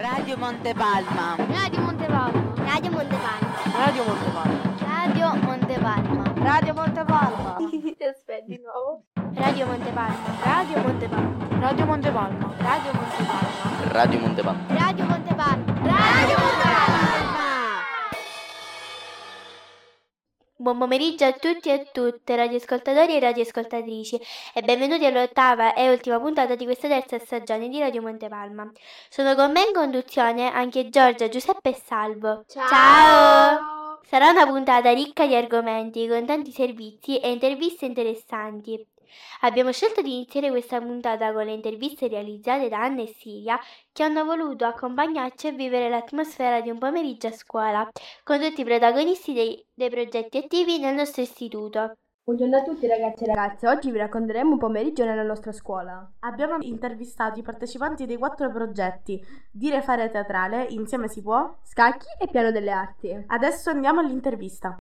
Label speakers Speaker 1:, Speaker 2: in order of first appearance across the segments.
Speaker 1: Radio Montepalma.
Speaker 2: Radio Montepalma.
Speaker 3: Radio Montepalma.
Speaker 4: Radio Montepalma.
Speaker 3: Radio Montepalma.
Speaker 4: Radio Montepalma.
Speaker 2: Aspetta di nuovo.
Speaker 3: Radio Montepalma.
Speaker 2: Radio Montepalma.
Speaker 4: Radio Montepalma.
Speaker 2: Radio Montepalma.
Speaker 5: Radio Montepalma.
Speaker 3: Radio Montepalma. Radio Buon pomeriggio a tutti e a tutte, radioascoltatori e radioascoltatrici, e benvenuti all'ottava e ultima puntata di questa terza stagione di Radio Montepalma. Sono con me in conduzione anche Giorgia, Giuseppe e Salvo.
Speaker 2: Ciao.
Speaker 3: Ciao! Sarà una puntata ricca di argomenti, con tanti servizi e interviste interessanti. Abbiamo scelto di iniziare questa puntata con le interviste realizzate da Anna e Silvia che hanno voluto accompagnarci a vivere l'atmosfera di un pomeriggio a scuola con tutti i protagonisti dei, dei progetti attivi nel nostro istituto.
Speaker 6: Buongiorno a tutti ragazzi e ragazze, oggi vi racconteremo un pomeriggio nella nostra scuola.
Speaker 4: Abbiamo intervistato i partecipanti dei quattro progetti Dire fare teatrale, Insieme si può,
Speaker 6: Scacchi e piano delle arti.
Speaker 4: Adesso andiamo all'intervista.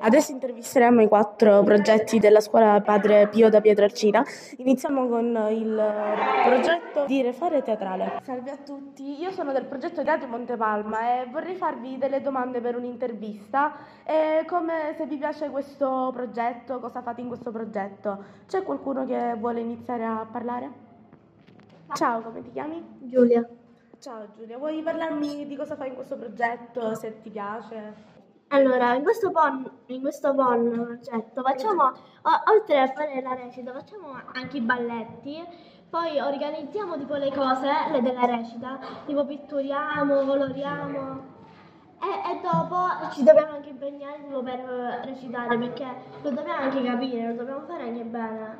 Speaker 4: Adesso intervisteremo i quattro progetti della scuola Padre Pio da Pietrarcina. Iniziamo con il progetto Dire fare teatrale. Salve a tutti, io sono del progetto Radio Montepalma e vorrei farvi delle domande per un'intervista. E come se vi piace questo progetto, cosa fate in questo progetto? C'è qualcuno che vuole iniziare a parlare? Ciao, come ti chiami?
Speaker 6: Giulia.
Speaker 4: Ciao Giulia, vuoi parlarmi di cosa fai in questo progetto, se ti piace?
Speaker 7: Allora, in questo PON, in questo PON progetto facciamo, o- oltre a fare la recita, facciamo anche i balletti, poi organizziamo tipo le cose le della recita, tipo pitturiamo, coloriamo e, e dopo ci dobbiamo anche impegnare tipo per recitare perché lo dobbiamo anche capire, lo dobbiamo fare anche bene.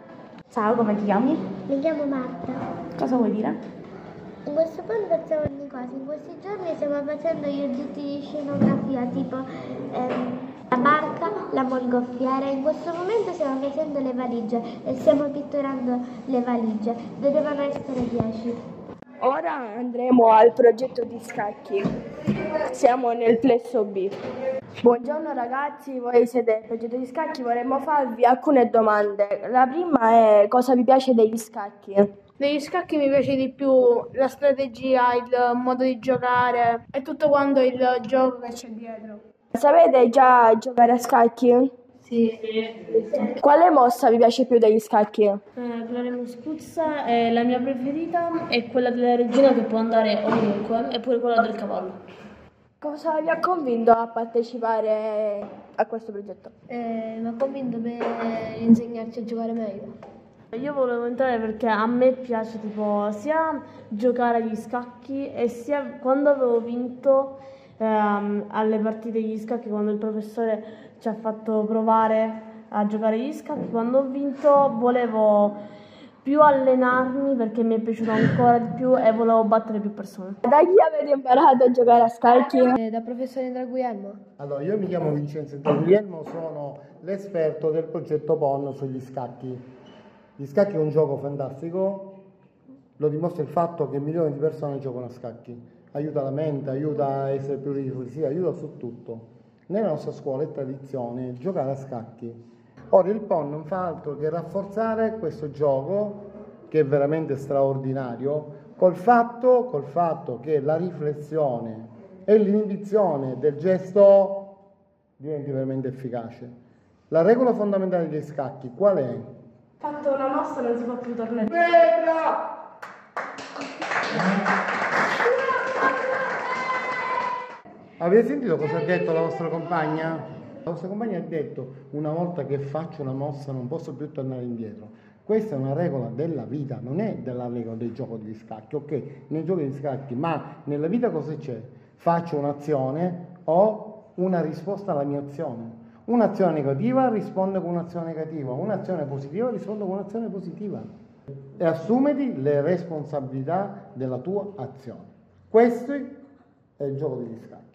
Speaker 4: Ciao, come ti chiami?
Speaker 7: Mi chiamo Marta.
Speaker 4: Cosa vuoi dire?
Speaker 7: In questo PON facciamo cosa, in questi giorni stiamo facendo gli oggetti di scenografia tipo ehm, la barca, la mongolfiera, in questo momento stiamo facendo le valigie e stiamo pitturando le valigie, dovevano essere 10.
Speaker 6: Ora andremo al progetto di scacchi. Siamo nel plesso B. Buongiorno ragazzi, voi siete del progetto di scacchi, vorremmo farvi alcune domande. La prima è cosa vi piace degli scacchi?
Speaker 8: Negli scacchi mi piace di più la strategia, il modo di giocare e tutto quanto il gioco che c'è dietro.
Speaker 6: Sapete già giocare a scacchi?
Speaker 8: Sì.
Speaker 6: Quale mossa vi piace più degli scacchi?
Speaker 9: quella Moscuzza è la mia preferita e quella della regina che può andare ovunque e pure quella del cavallo.
Speaker 6: Cosa vi ha convinto a partecipare a questo progetto?
Speaker 7: Eh, mi ha convinto per insegnarci a giocare meglio.
Speaker 9: Io volevo entrare perché a me piace tipo sia giocare agli scacchi e sia quando avevo vinto ehm, alle partite degli scacchi, quando il professore ci ha fatto provare a giocare agli scacchi, quando ho vinto volevo più allenarmi perché mi è piaciuto ancora di più e volevo battere più persone.
Speaker 6: Da chi avete imparato a giocare a scacchi?
Speaker 7: Eh, da professore Indra Guglielmo.
Speaker 10: Allora, io mi chiamo Vincenzo Guglielmo, sono l'esperto del progetto PON sugli scacchi. Gli scacchi è un gioco fantastico, lo dimostra il fatto che milioni di persone giocano a scacchi. Aiuta la mente, aiuta a essere più riflessivi, aiuta su tutto. Nella nostra scuola è tradizione giocare a scacchi. Ora il PON non fa altro che rafforzare questo gioco, che è veramente straordinario, col fatto, col fatto che la riflessione e l'inibizione del gesto diventi veramente efficace. La regola fondamentale degli scacchi qual è?
Speaker 9: Fatto una mossa non si può più tornare.
Speaker 10: Avete sentito cosa ha detto la vostra compagna? La vostra compagna ha detto una volta che faccio una mossa non posso più tornare indietro. Questa è una regola della vita, non è della regola del gioco degli scacchi, ok? Nel gioco degli scacchi, ma nella vita cosa c'è? Faccio un'azione, ho una risposta alla mia azione. Un'azione negativa risponde con un'azione negativa, un'azione positiva risponde con un'azione positiva. E assumeti le responsabilità della tua azione. Questo è il gioco degli scacchi.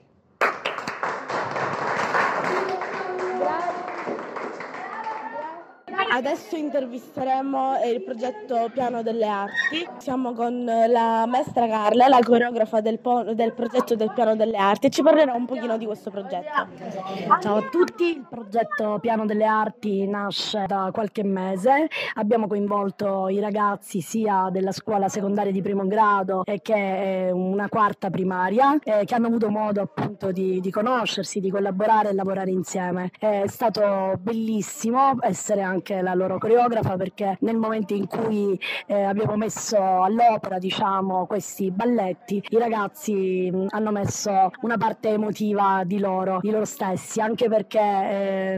Speaker 4: Adesso intervisteremo il progetto Piano delle Arti. Siamo con la maestra Carla, la coreografa del, po- del progetto del Piano delle Arti e ci parlerà un pochino di questo progetto.
Speaker 1: Ciao a tutti, il progetto Piano delle Arti nasce da qualche mese. Abbiamo coinvolto i ragazzi sia della scuola secondaria di primo grado che una quarta primaria che hanno avuto modo appunto di, di conoscersi, di collaborare e lavorare insieme. È stato bellissimo essere anche la loro coreografa perché nel momento in cui eh, abbiamo messo all'opera diciamo questi balletti i ragazzi mh, hanno messo una parte emotiva di loro, di loro stessi anche perché eh,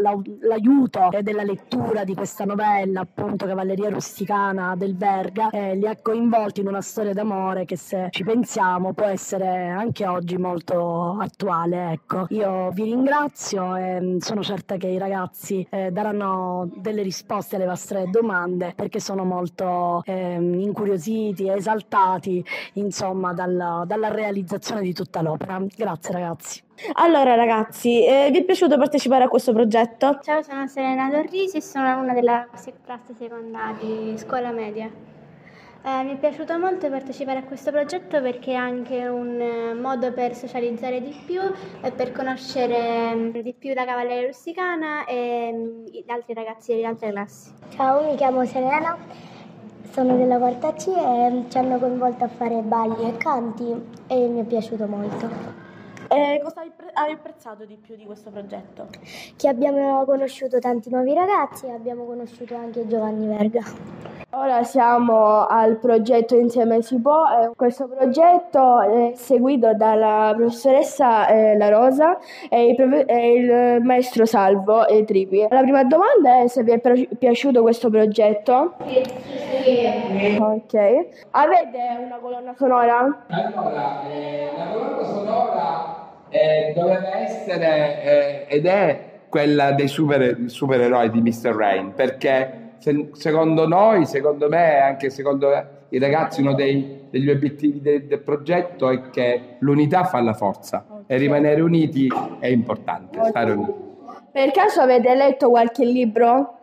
Speaker 1: la, l'aiuto della lettura di questa novella appunto Cavalleria rusticana del Verga eh, li ha coinvolti in una storia d'amore che se ci pensiamo può essere anche oggi molto attuale ecco. Io vi ringrazio e sono certa che i ragazzi eh, daranno delle risposte alle vostre domande perché sono molto eh, incuriositi e esaltati insomma dalla, dalla realizzazione di tutta l'opera. Grazie ragazzi.
Speaker 4: Allora ragazzi, eh, vi è piaciuto partecipare a questo progetto?
Speaker 5: Ciao, sono Serena Dorrisi e sono una della classe secondaria di scuola media. Eh, mi è piaciuto molto partecipare a questo progetto perché è anche un eh, modo per socializzare di più e per conoscere mm, di più la cavalleria rusticana e mm, gli altri ragazzi delle altre classi.
Speaker 11: Ciao, mi chiamo Serena, sono della quarta C e ci hanno coinvolto a fare balli e canti e mi è piaciuto molto.
Speaker 4: E cosa hai, pre- hai apprezzato di più di questo progetto?
Speaker 11: Che abbiamo conosciuto tanti nuovi ragazzi e abbiamo conosciuto anche Giovanni Verga.
Speaker 6: Ora siamo al progetto Insieme si può. Eh, Questo progetto è seguito dalla professoressa eh, La Rosa e il, profe- e il maestro Salvo e Tripi. La prima domanda è se vi è pi- piaciuto questo progetto. Ok. Avete una colonna sonora?
Speaker 12: Allora, eh, la colonna sonora eh, doveva essere eh, ed è quella dei super, supereroi di Mr. Rain, perché se- secondo noi, secondo me e anche secondo i ragazzi, uno dei- degli obiettivi de- del progetto è che l'unità fa la forza e rimanere uniti è importante. Stare uniti.
Speaker 6: Per caso avete letto qualche libro?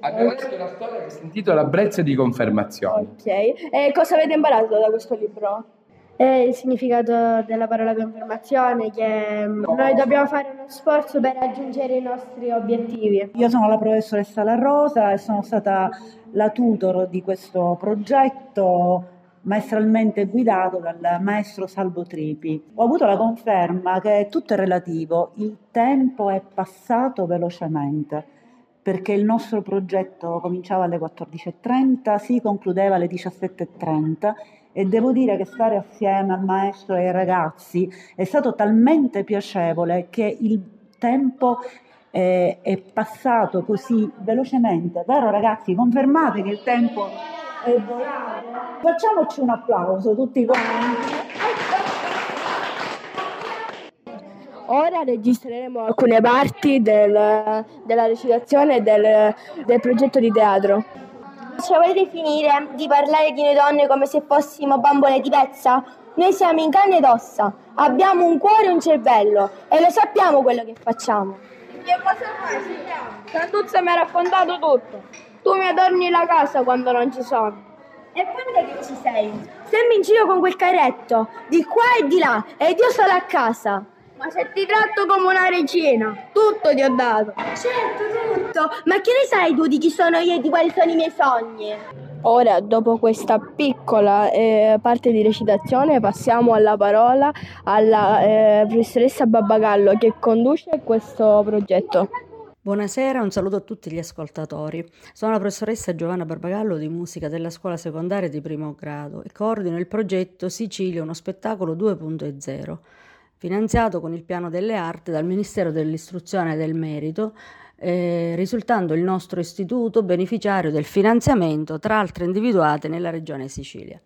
Speaker 12: Abbiamo letto una storia che si intitola Brezze di confermazione.
Speaker 6: Ok. E cosa avete imparato da questo libro?
Speaker 8: È il significato della parola confermazione, che mm, noi dobbiamo fare uno sforzo per raggiungere i nostri obiettivi.
Speaker 13: Io sono la professoressa La Rosa e sono stata la tutor di questo progetto maestralmente guidato dal maestro Salvo Tripi. Ho avuto la conferma che tutto è relativo, il tempo è passato velocemente perché il nostro progetto cominciava alle 14.30, si concludeva alle 17.30 e devo dire che stare assieme al maestro e ai ragazzi è stato talmente piacevole che il tempo eh, è passato così velocemente, vero ragazzi? Confermate che il tempo è volato? Facciamoci un applauso tutti quanti.
Speaker 6: Ora registreremo alcune parti del- della recitazione del, del progetto di teatro.
Speaker 7: Cioè, volete finire di parlare di noi donne come se fossimo bambole di pezza? Noi siamo in carne ed ossa, abbiamo un cuore e un cervello e lo sappiamo quello che facciamo.
Speaker 8: Che cosa fai, Silvia? Santuzza mi ha raccontato tutto. Tu mi adorni la casa quando non ci sono.
Speaker 7: E poi che ci sei? Sembri in giro con quel carretto, di qua e di là, ed io sono a casa.
Speaker 8: Ma se ti tratto come una regina, tutto ti ho dato.
Speaker 7: Certo, tutto. Ma che ne sai tu di chi sono io e di quali sono i miei sogni?
Speaker 6: Ora, dopo questa piccola eh, parte di recitazione, passiamo alla parola alla eh, professoressa Babbagallo che conduce questo progetto.
Speaker 14: Buonasera, un saluto a tutti gli ascoltatori. Sono la professoressa Giovanna Barbagallo di musica della scuola secondaria di primo grado e coordino il progetto Sicilia, uno spettacolo 2.0, finanziato con il piano delle arti dal Ministero dell'Istruzione e del Merito, eh, risultando il nostro istituto beneficiario del finanziamento tra altre individuate nella regione Sicilia.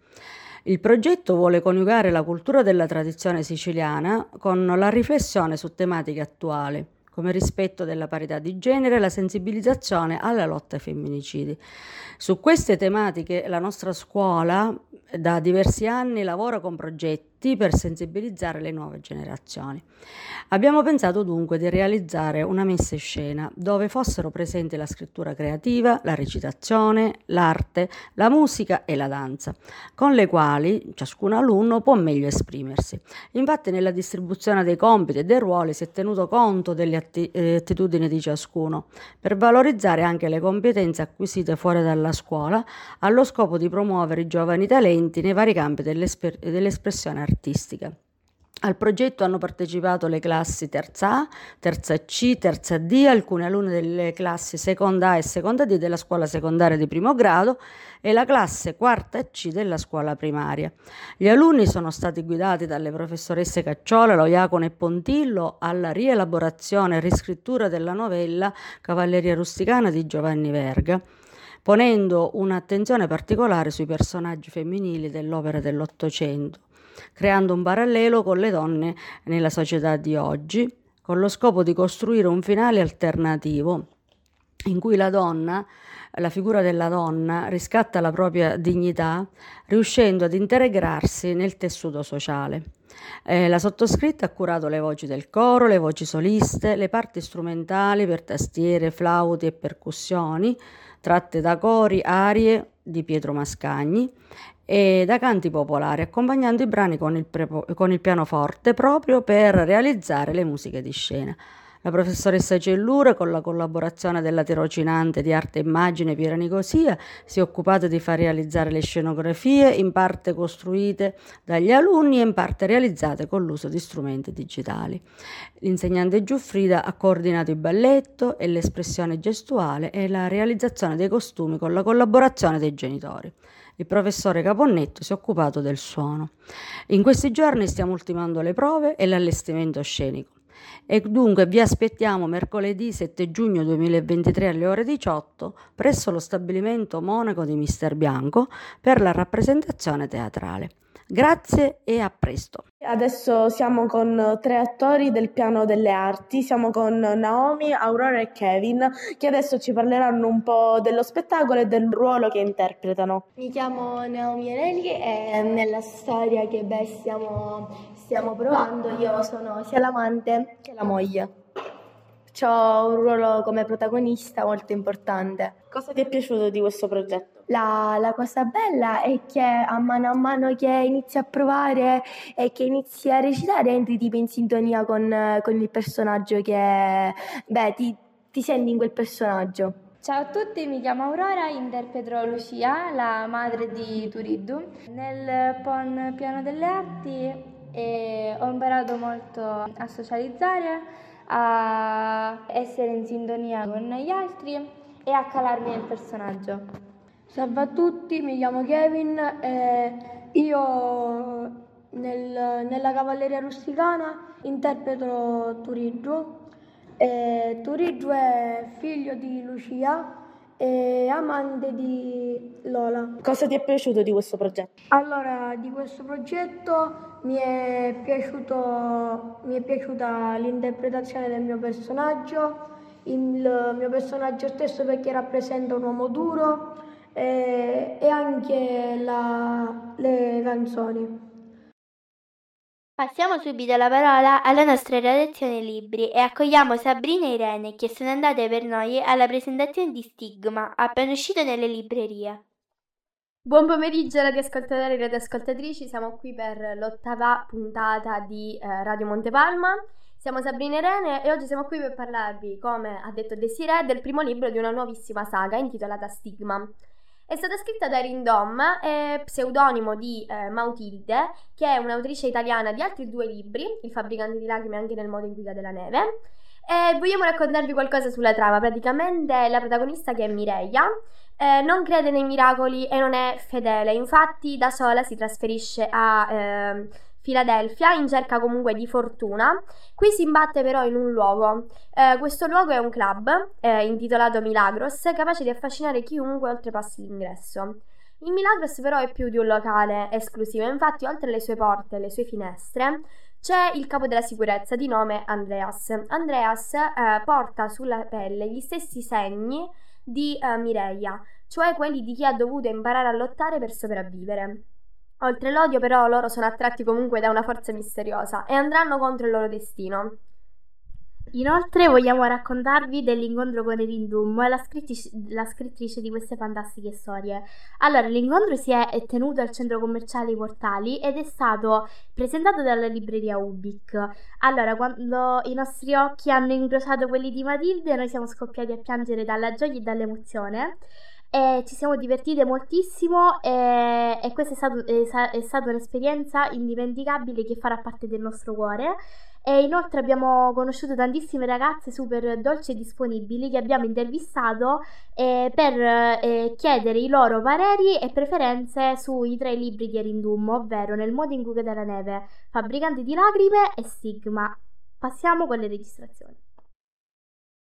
Speaker 14: Il progetto vuole coniugare la cultura della tradizione siciliana con la riflessione su tematiche attuali, come rispetto della parità di genere e la sensibilizzazione alla lotta ai femminicidi. Su queste tematiche la nostra scuola da diversi anni lavora con progetti adulti per sensibilizzare le nuove generazioni. Abbiamo pensato dunque di realizzare una messa in scena dove fossero presenti la scrittura creativa, la recitazione, l'arte, la musica e la danza, con le quali ciascun alunno può meglio esprimersi. Infatti nella distribuzione dei compiti e dei ruoli si è tenuto conto delle atti- eh, attitudini di ciascuno per valorizzare anche le competenze acquisite fuori dalla scuola allo scopo di promuovere i giovani talenti nei vari campi dell'esper- dell'espressione artistica. Al progetto hanno partecipato le classi terza A, terza C, terza D, alcuni alunni delle classi seconda A e seconda D della scuola secondaria di primo grado e la classe quarta C della scuola primaria. Gli alunni sono stati guidati dalle professoresse Cacciola, Loiacone e Pontillo alla rielaborazione e riscrittura della novella Cavalleria rusticana di Giovanni Verga ponendo un'attenzione particolare sui personaggi femminili dell'opera dell'Ottocento creando un parallelo con le donne nella società di oggi, con lo scopo di costruire un finale alternativo in cui la donna, la figura della donna, riscatta la propria dignità, riuscendo ad integrarsi nel tessuto sociale. Eh, la sottoscritta ha curato le voci del coro, le voci soliste, le parti strumentali per tastiere, flauti e percussioni, tratte da cori, arie di Pietro Mascagni e da canti popolari, accompagnando i brani con il, prepo- con il pianoforte proprio per realizzare le musiche di scena. La professoressa Cellura, con la collaborazione della tirocinante di arte e immagine Piera Nicosia, si è occupata di far realizzare le scenografie, in parte costruite dagli alunni e in parte realizzate con l'uso di strumenti digitali. L'insegnante Giuffrida ha coordinato il balletto e l'espressione gestuale e la realizzazione dei costumi con la collaborazione dei genitori. Il professore Caponnetto si è occupato del suono. In questi giorni stiamo ultimando le prove e l'allestimento scenico. E dunque vi aspettiamo mercoledì 7 giugno 2023 alle ore 18 presso lo stabilimento Monaco di Mister Bianco per la rappresentazione teatrale. Grazie e a presto.
Speaker 4: Adesso siamo con tre attori del piano delle arti, siamo con Naomi, Aurora e Kevin, che adesso ci parleranno un po' dello spettacolo e del ruolo che interpretano.
Speaker 15: Mi chiamo Naomi Eleni e nella storia che beh, stiamo, stiamo provando io sono sia l'amante che la moglie. Ho un ruolo come protagonista molto importante.
Speaker 4: Cosa ti è piaciuto di questo progetto?
Speaker 15: La, la, cosa bella è che a mano a mano che inizi a provare e che inizi a recitare entri tipo in sintonia con, con il personaggio che beh, ti, ti senti in quel personaggio.
Speaker 16: Ciao a tutti, mi chiamo Aurora, interpreto Lucia, la madre di Turiddu. Nel PON Piano delle Arti eh, ho imparato molto a socializzare, a essere in sintonia con gli altri e a calarmi nel personaggio.
Speaker 17: Salve a tutti, mi chiamo Kevin e io nel, nella Cavalleria Rusticana interpreto Turiddu. E Turiddu è figlio di Lucia e amante di Lola.
Speaker 4: Cosa ti è piaciuto di questo progetto?
Speaker 17: Allora, di questo progetto mi è, piaciuto, mi è piaciuta l'interpretazione del mio personaggio, il mio personaggio stesso perché rappresenta un uomo duro e, e anche la, le canzoni.
Speaker 3: Passiamo subito la parola alla nostra redazione libri e accogliamo Sabrina e Irene che sono andate per noi alla presentazione di Stigma, appena uscito nelle librerie.
Speaker 18: Buon pomeriggio radioascoltatori e radioascoltatrici, siamo qui per l'ottava puntata di eh, Radio Montepalma. Siamo Sabrina e Irene e oggi siamo qui per parlarvi, come ha detto Desiree, del primo libro di una nuovissima saga intitolata Stigma. È stata scritta da Rindom, eh, pseudonimo di eh, Mautilde, che è un'autrice italiana di altri due libri, Il fabbricante di lacrime anche nel modo in cui cade la neve. E vogliamo raccontarvi qualcosa sulla trama. Praticamente la protagonista, che è Mireia, eh, non crede nei miracoli e non è fedele. Infatti, da sola si trasferisce a ehm, Filadelfia in cerca comunque di fortuna. Qui si imbatte però in un luogo. Eh, questo luogo è un club eh, intitolato Milagros, capace di affascinare chiunque oltrepassi l'ingresso. Il Milagros però è più di un locale esclusivo, infatti oltre alle sue porte e le sue finestre c'è il capo della sicurezza di nome Andreas. Andreas eh, porta sulla pelle gli stessi segni di eh, Mireia, cioè quelli di chi ha dovuto imparare a lottare per sopravvivere.
Speaker 19: Oltre l'odio, però, loro sono attratti comunque da una forza misteriosa e andranno contro il loro destino.
Speaker 20: Inoltre vogliamo raccontarvi dell'incontro con Erin Doom, la scrittrice, la scrittrice di queste fantastiche storie. Allora, l'incontro si è tenuto al centro commerciale I Portali ed è stato presentato dalla libreria Ubic. Allora, quando i nostri occhi hanno incrociato quelli di Matilde, noi siamo scoppiati a piangere dalla gioia e dall'emozione. E ci siamo divertite moltissimo e, e questa è, stato, è, è stata un'esperienza indimenticabile che farà parte del nostro cuore e inoltre abbiamo conosciuto tantissime ragazze super dolci e disponibili che abbiamo intervistato eh, per eh, chiedere i loro pareri e preferenze sui tre libri di Erindum, ovvero Nel modo in cui cade la neve, Fabbricanti di lacrime e Stigma. Passiamo con le registrazioni.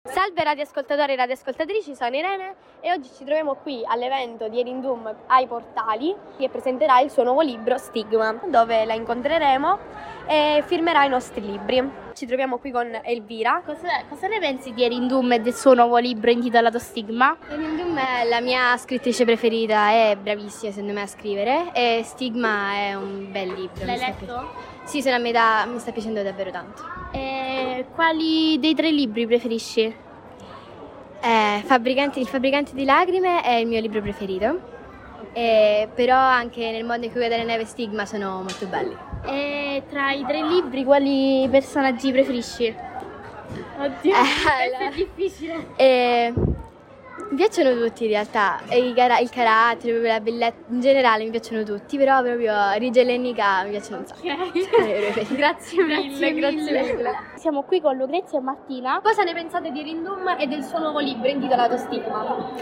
Speaker 19: Salve radioascoltatori e radioascoltatrici, sono Irene e oggi ci troviamo qui all'evento di Erindum ai Portali che presenterà il suo nuovo libro Stigma, dove la incontreremo e firmerà i nostri libri. Ci troviamo qui con Elvira.
Speaker 20: Cosa, cosa ne pensi di Erindum e del suo nuovo libro intitolato Stigma?
Speaker 5: Erindum è la mia scrittrice preferita, è bravissima secondo me a scrivere e Stigma è un bel libro.
Speaker 20: L'hai letto?
Speaker 5: Sì, sono a metà, mi sta piacendo davvero tanto.
Speaker 20: E quali dei tre libri preferisci?
Speaker 5: Eh, Fabbricanti, il fabbricante di lacrime è il mio libro preferito. Eh, però anche nel mondo in cui cade la neve stigma sono molto belli.
Speaker 20: E tra i tre libri quali personaggi preferisci? Oddio,
Speaker 5: Eh,
Speaker 20: questo è difficile.
Speaker 5: Eh, mi piacciono tutti in realtà, E i cara- il carattere, proprio la bellezza, in generale mi piacciono tutti, però proprio Rigel e Nika mi piacciono un sacco.
Speaker 20: Ok. grazie mille,
Speaker 19: grazie mille.
Speaker 20: Siamo qui con Lucrezia e Martina.
Speaker 19: Cosa ne pensate di Erindum e del suo nuovo libro intitolato Stigma?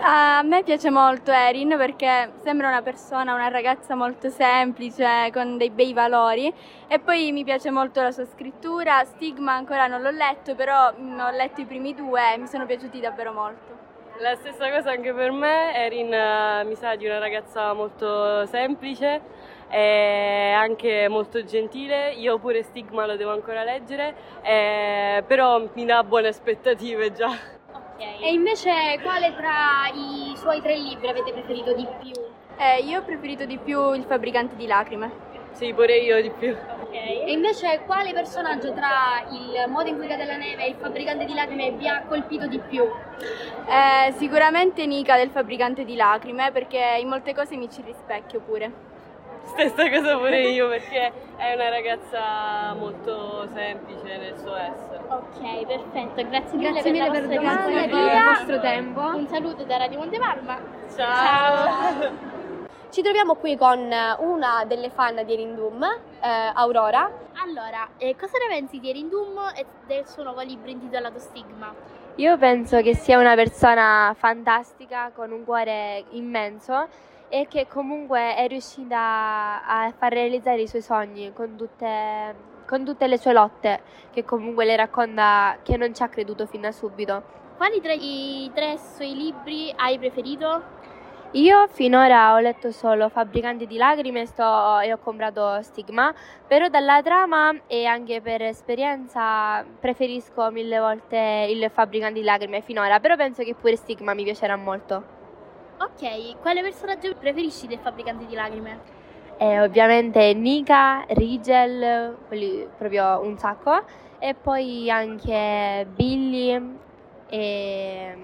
Speaker 21: A me piace molto Erin perché sembra una persona, una ragazza molto semplice, con dei bei valori e poi mi piace molto la sua scrittura. Stigma ancora non l'ho letto, però mm, ho letto i primi due e mi sono piaciuti davvero molto.
Speaker 22: La stessa cosa anche per me, Erin eh, mi sa di una ragazza molto semplice e anche molto gentile, io pure Stigma lo devo ancora leggere, eh, però mi dà buone aspettative già.
Speaker 19: E invece quale tra i suoi tre libri avete preferito di più?
Speaker 21: Eh, io ho preferito di più Il fabbricante di lacrime.
Speaker 22: Sì, pure io di più.
Speaker 19: E invece quale personaggio tra il modo in cui cade la neve e il fabbricante di lacrime vi ha colpito di più?
Speaker 21: Eh, sicuramente Nika del fabbricante di lacrime perché in molte cose mi ci rispecchio pure.
Speaker 22: Stessa cosa pure io perché è una ragazza molto semplice nel suo essere.
Speaker 20: Ok, perfetto, grazie mille
Speaker 19: Grazie mille per
Speaker 20: la
Speaker 19: la
Speaker 20: vostra
Speaker 19: domanda e per il vostro tempo.
Speaker 20: Un saluto da Radio Monteparma.
Speaker 19: Ciao. Ci troviamo qui con una delle fan di Erindum, eh, Aurora.
Speaker 20: Allora, eh, cosa ne pensi di Erindum e del suo nuovo libro intitolato Stigma?
Speaker 23: Io penso che sia una persona fantastica con un cuore immenso e che comunque è riuscita a far realizzare i suoi sogni con tutte, con tutte le sue lotte, che comunque le racconta che non ci ha creduto fin da subito.
Speaker 20: Quali tra i tre suoi libri hai preferito?
Speaker 23: Io finora ho letto solo Fabbricanti di lacrime sto- e ho comprato Stigma, però dalla trama e anche per esperienza preferisco mille volte il Fabbricanti di lacrime finora, però penso che pure Stigma mi piacerà molto.
Speaker 20: Ok, quale personaggio preferisci del Fabbricante di Lacrime?
Speaker 23: E ovviamente Nika, Rigel, quelli proprio un sacco, e poi anche Billy e,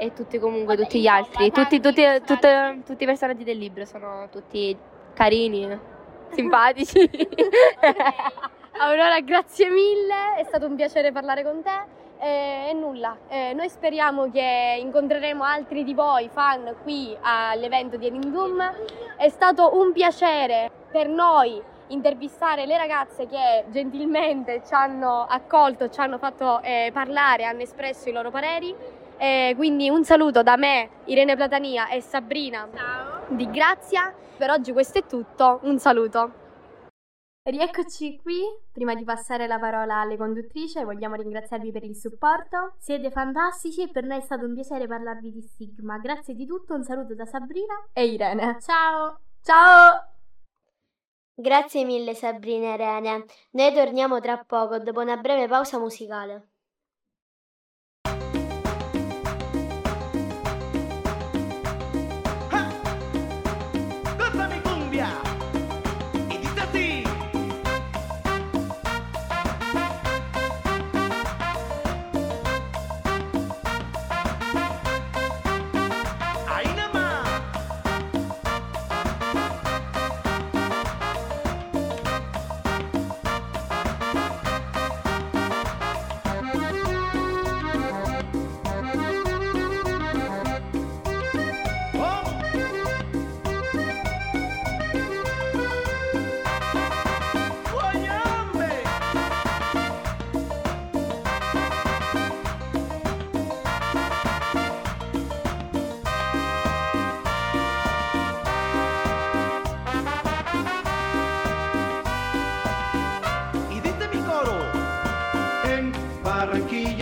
Speaker 23: e tutti comunque tutti gli altri, tutti, tutti, tutte- tutti i personaggi del libro sono tutti carini, simpatici.
Speaker 19: Aurora, grazie mille, è stato un piacere parlare con te. E, e nulla, eh, noi speriamo che incontreremo altri di voi fan qui all'evento di Erindum. È stato un piacere per noi intervistare le ragazze che gentilmente ci hanno accolto, ci hanno fatto eh, parlare, hanno espresso i loro pareri. Eh, quindi un saluto da me, Irene Platania e Sabrina di Grazia. Per oggi questo è tutto, un saluto. Rieccoci qui, prima di passare la parola alle conduttrici vogliamo ringraziarvi per il supporto.
Speaker 20: Siete fantastici e per noi è stato un piacere parlarvi di Stigma. Grazie di tutto, un saluto da Sabrina
Speaker 19: e Irene.
Speaker 20: Ciao!
Speaker 19: Ciao!
Speaker 20: Grazie mille Sabrina e Irene. Noi torniamo tra poco dopo una breve pausa musicale.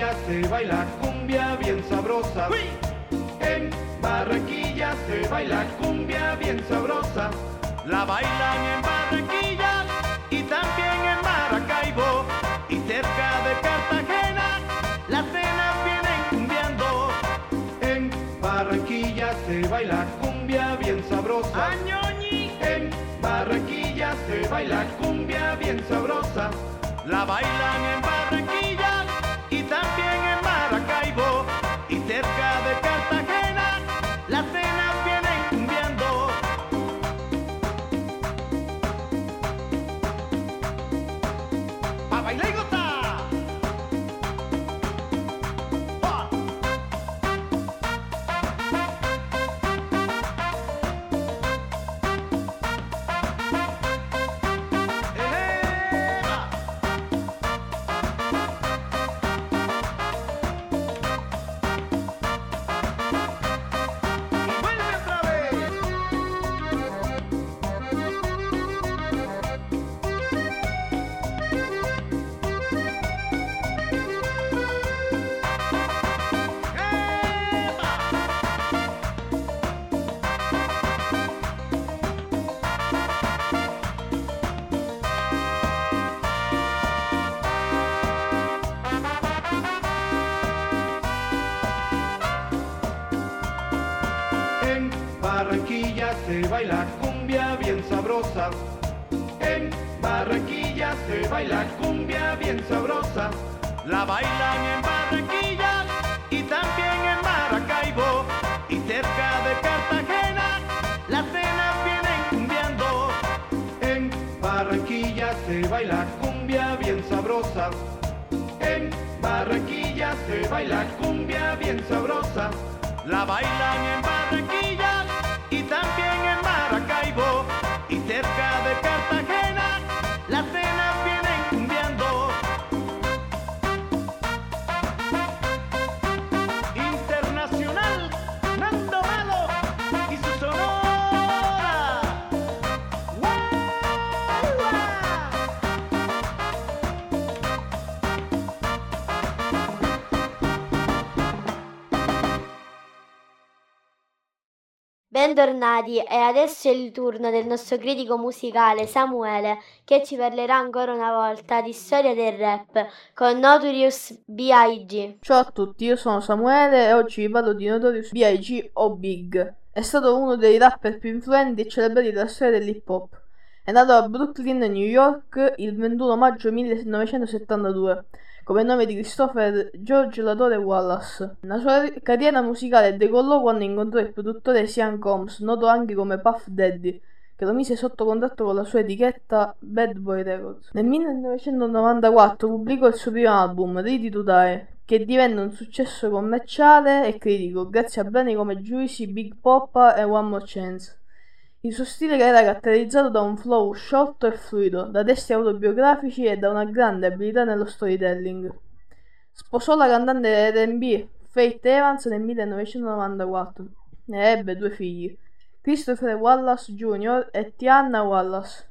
Speaker 24: Barranquilla se baila cumbia bien sabrosa. En Barranquilla se baila cumbia bien sabrosa. La bailan en Barranquilla y también en Maracaibo y cerca de Cartagena las cenas vienen cumbiando. En Barranquilla se baila cumbia bien sabrosa. En Barranquilla se baila cumbia bien sabrosa. La bailan en Barranquilla Se baila cumbia bien sabrosa. En Barranquilla se baila cumbia bien sabrosa. La bailan en Barranquilla y también en Maracaibo y cerca de Cartagena las cenas vienen cumbiando. En Barranquilla se baila cumbia bien sabrosa. En Barranquilla se baila cumbia bien sabrosa. La bailan en Barranquilla e cerca
Speaker 25: Bentornati e adesso è il turno del nostro critico musicale Samuele che ci parlerà ancora una volta di storia del rap con Notorious B.I.G.
Speaker 26: Ciao a tutti, io sono Samuele e oggi vi parlo di Notorious B.I.G. o Big. È stato uno dei rapper più influenti e celebrati della storia dell'hip hop. È nato a Brooklyn, New York, il 21 maggio 1972 come nome di Christopher George Latore Wallace. La sua carriera musicale decollò quando incontrò il produttore Sean Combs, noto anche come Puff Daddy, che lo mise sotto contatto con la sua etichetta Bad Boy Records. Nel 1994 pubblicò il suo primo album, Ready to Die, che divenne un successo commerciale e critico grazie a brani come Juicy, Big Poppa e One More Chance. Il suo stile era caratterizzato da un flow sciolto e fluido, da testi autobiografici e da una grande abilità nello storytelling. Sposò la cantante R&B Faith Evans nel 1994 e ebbe due figli, Christopher Wallace Jr. e Tiana Wallace.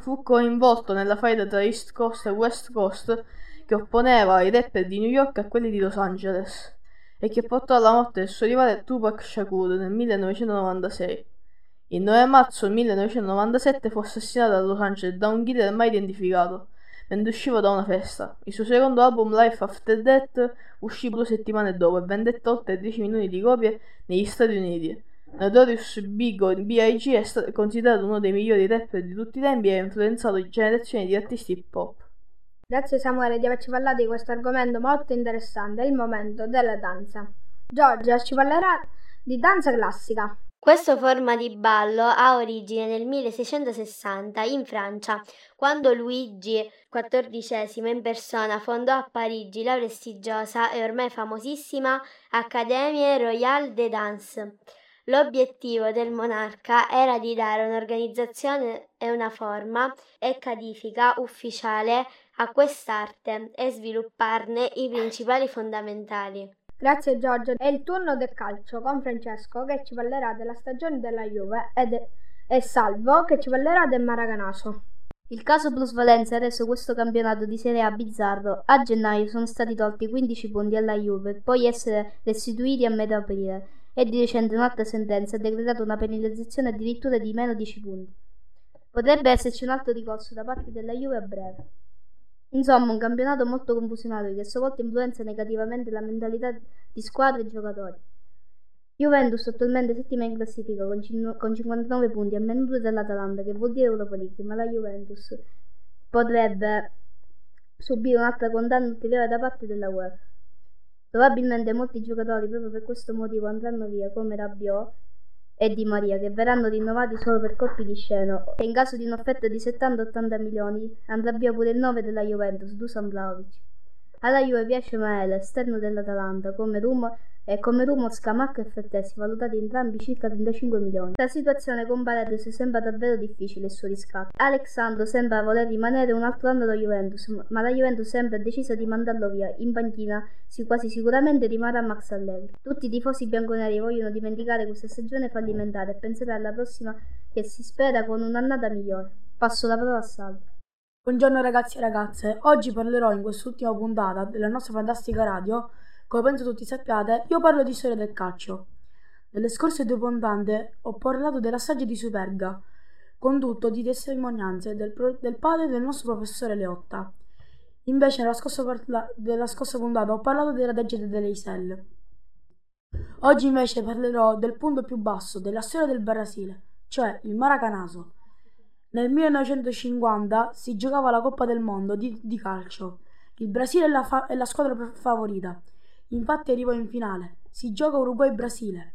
Speaker 26: Fu coinvolto nella faida tra East Coast e West Coast che opponeva i rapper di New York a quelli di Los Angeles e che portò alla morte del suo rivale Tupac Shakur nel 1996. Il 9 marzo 1997 fu assassinato a Los Angeles da un killer mai identificato, mentre usciva da una festa. Il suo secondo album Life After Death uscì due settimane dopo e vendette oltre 10 milioni di copie negli Stati Uniti. Notorious Big è stato considerato uno dei migliori rapper di tutti i tempi e ha influenzato generazioni di artisti hip hop.
Speaker 27: Grazie Samuele di averci parlato di questo argomento molto interessante, il momento della danza. Giorgia ci parlerà di danza classica.
Speaker 25: Questa forma di ballo ha origine nel 1660 in Francia, quando Luigi XIV in persona fondò a Parigi la prestigiosa e ormai famosissima Académie Royale de Danse. L'obiettivo del monarca era di dare un'organizzazione e una forma e cadifica ufficiale a quest'arte e svilupparne i principali fondamentali.
Speaker 27: Grazie Giorgio. È il turno del calcio con Francesco che ci parlerà della stagione della Juve ed e Salvo che ci parlerà del Maraganaso.
Speaker 20: Il caso plusvalenza ha reso questo campionato di Serie A bizzarro. A gennaio sono stati tolti 15 punti alla Juve, poi essere restituiti a metà aprile e di recente un'altra sentenza ha decretato una penalizzazione addirittura di meno 10 punti. Potrebbe esserci un altro ricorso da parte della Juve a breve. Insomma, un campionato molto confusionario che a sua volta influenza negativamente la mentalità di squadre e giocatori. Juventus attualmente settima in classifica con, cin- con 59 punti a meno 2 dell'Atalanta, che vuol dire Europa League, ma la Juventus potrebbe subire un'altra condanna ulteriore da parte della UEFA. Probabilmente molti giocatori proprio per questo motivo andranno via, come Rabiot e Di Maria, che verranno rinnovati solo per colpi di scena e in caso di un'offerta di 70-80 milioni andrà via pure il 9 della Juventus, Dusan Vlaovic. Alla Juve piace Maele, esterno dell'Atalanta, come rumor e come rumor Scamacca e Frattesi, valutati entrambi circa 35 milioni. La situazione con Paredes sembra davvero difficile il suo riscatto. Alexandro sembra voler rimanere un altro anno alla Juventus, ma la Juventus sembra decisa di mandarlo via. In panchina si quasi sicuramente rimarrà Max Allegri. Tutti i tifosi bianconeri vogliono dimenticare questa stagione fallimentare e pensare alla prossima che si spera con un'annata migliore. Passo la parola a Salvo.
Speaker 28: Buongiorno ragazzi e ragazze, oggi parlerò in quest'ultima puntata della nostra fantastica radio, come penso tutti sappiate, io parlo di storia del calcio. Nelle scorse due puntate ho parlato dell'assaggio di Superga, condotto di testimonianze del, pro- del padre del nostro professore Leotta. Invece nella scorsa, parla- della scorsa puntata ho parlato della tragedia delle Iselle. Oggi invece parlerò del punto più basso della storia del Brasile, cioè il Maracanazo. Nel 1950 si giocava la Coppa del Mondo di, di calcio. Il Brasile è la, fa- è la squadra favorita. Infatti arrivò in finale. Si gioca Uruguay-Brasile.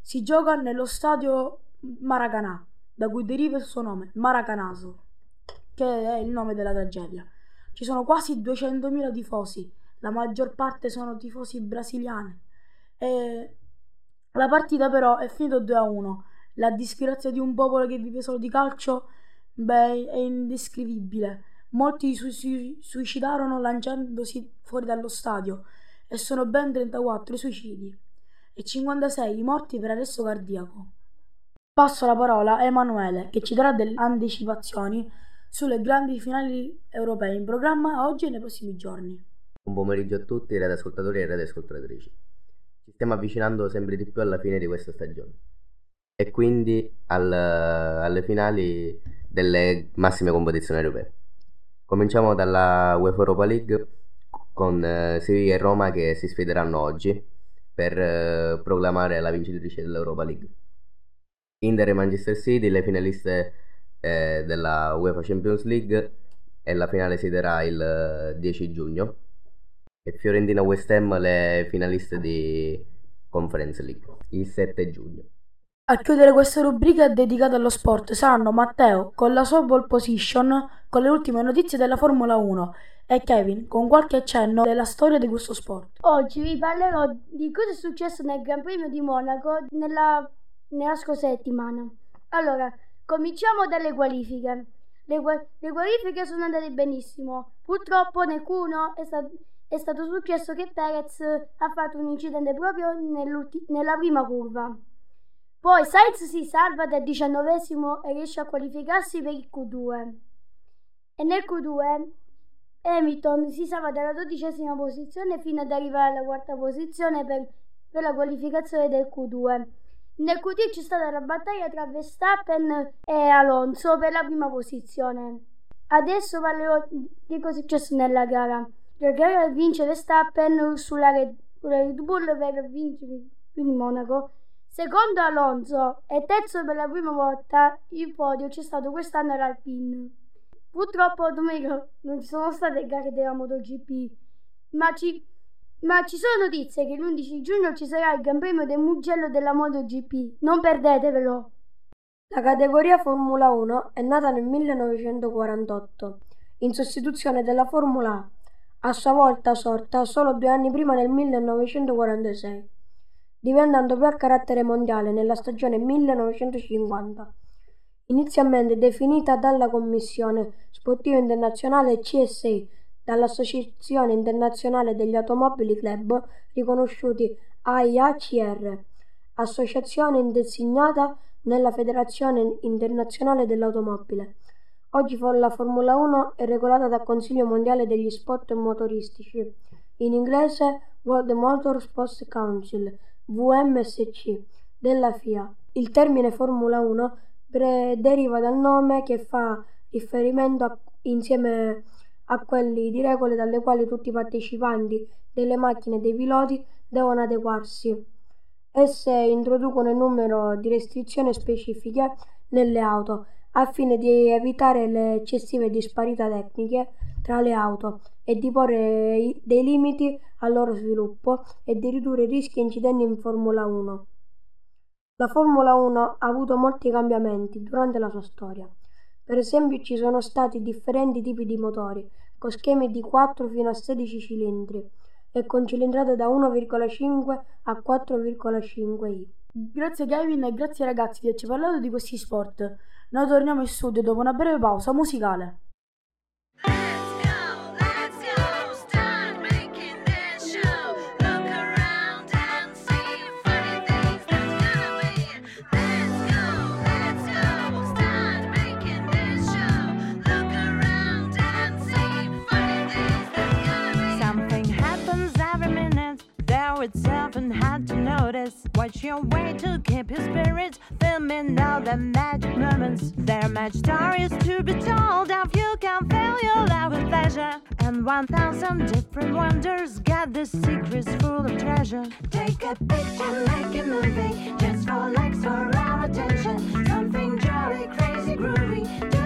Speaker 28: Si gioca nello stadio Maracanã, da cui deriva il suo nome, Maracanazo, che è il nome della tragedia. Ci sono quasi 200.000 tifosi, la maggior parte sono tifosi brasiliani. E la partita però è finita 2 a 1. La disgrazia di un popolo che vive solo di calcio beh, è indescrivibile. Molti si sui- suicidarono lanciandosi fuori dallo stadio e sono ben 34 i suicidi e 56 i morti per arresto cardiaco. Passo la parola a Emanuele che ci darà delle anticipazioni sulle grandi finali europee in programma oggi e nei prossimi giorni.
Speaker 29: Buon pomeriggio a tutti, radioascoltatori e radioascoltatrici. Ci stiamo avvicinando sempre di più alla fine di questa stagione e quindi al, alle finali delle massime competizioni europee. Cominciamo dalla UEFA Europa League con eh, Sevilla e Roma che si sfideranno oggi per eh, proclamare la vincitrice dell'Europa League. Inter e Manchester City, le finaliste eh, della UEFA Champions League e la finale si terrà il 10 giugno e Fiorentina West Ham le finaliste di Conference League il 7 giugno.
Speaker 28: A chiudere questa rubrica dedicata allo sport saranno Matteo con la sua pole position con le ultime notizie della Formula 1 e Kevin con qualche accenno della storia di questo sport.
Speaker 17: Oggi vi parlerò di cosa è successo nel Gran Premio di Monaco nella, nella scorsa settimana. Allora, cominciamo dalle qualifiche. Le, le, qualifiche sono andate benissimo. Purtroppo nel Q1 è, sta, è stato successo che Perez ha fatto un incidente proprio nella prima curva. Poi Sainz si salva dal diciannovesimo e riesce a qualificarsi per il Q2. E nel Q2 Hamilton si salva dalla dodicesima posizione fino ad arrivare alla quarta posizione per, per la qualificazione del Q2. Nel Q3 c'è stata la battaglia tra Verstappen e Alonso per la prima posizione. Adesso parlerò di cosa è successo nella gara. La gara vince Verstappen sulla Red, Red Bull per vincere il Monaco Secondo Alonso e terzo per la prima volta il podio c'è stato quest'anno all'Alpine. Purtroppo domenica non ci sono state gare della MotoGP, ma ci, ma ci sono notizie che l'11 giugno ci sarà il Gran Premio del Mugello della MotoGP. Non perdetevelo!
Speaker 27: La categoria Formula 1 è nata nel 1948 in sostituzione della Formula A, a sua volta sorta solo due anni prima nel 1946 diventando poi a carattere mondiale nella stagione 1950, inizialmente definita dalla Commissione Sportiva Internazionale CSA, dall'Associazione Internazionale degli Automobili Club riconosciuti AIACR, associazione designata nella Federazione Internazionale dell'Automobile. Oggi la Formula 1 è regolata dal Consiglio Mondiale degli Sport Motoristici, in inglese World Motor Sports Council, VMSC, della FIA. Il termine Formula 1 deriva dal nome che fa riferimento a, insieme a quelli di regole dalle quali tutti i partecipanti delle macchine e dei piloti devono adeguarsi. Esse introducono un numero di restrizioni specifiche nelle auto al fine di evitare le eccessive disparità tecniche tra le auto e di porre dei limiti al loro sviluppo e di ridurre i rischi e incidenti in Formula 1. La Formula 1 ha avuto molti cambiamenti durante la sua storia. Per esempio ci sono stati differenti tipi di motori, con schemi di 4 fino a 16 cilindri e con cilindrate da 1,5 a 4,5 i.
Speaker 28: Grazie Kevin e grazie ragazzi di averci parlato di questi sport. Noi torniamo in studio dopo una breve pausa musicale.
Speaker 30: Itself and had to notice. Watch your way to keep your spirits filming all the magic moments. There are magic stories to be told of you can fill your life with pleasure. And 1,000 different wonders got the secrets full of treasure. Take a picture, make a movie, just for likes or our attention. Something jolly, crazy, groovy.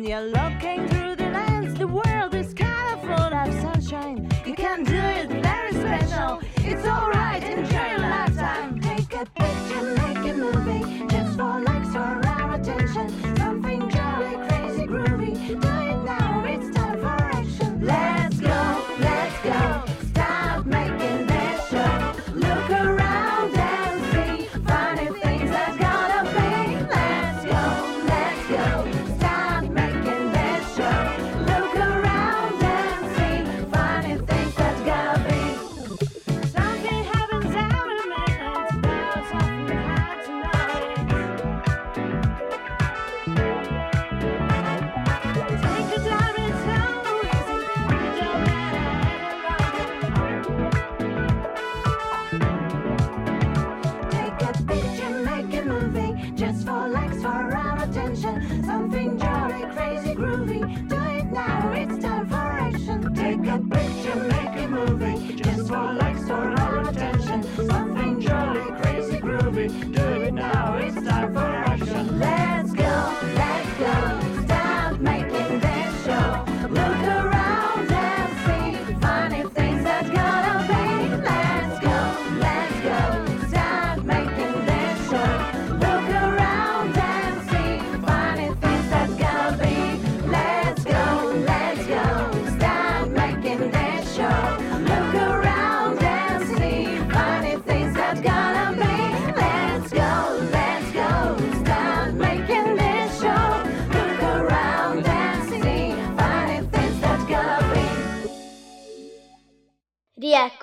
Speaker 30: When you're looking through the lens, the world is colorful of sunshine. You can do it very special. It's alright, enjoy your lifetime. Take a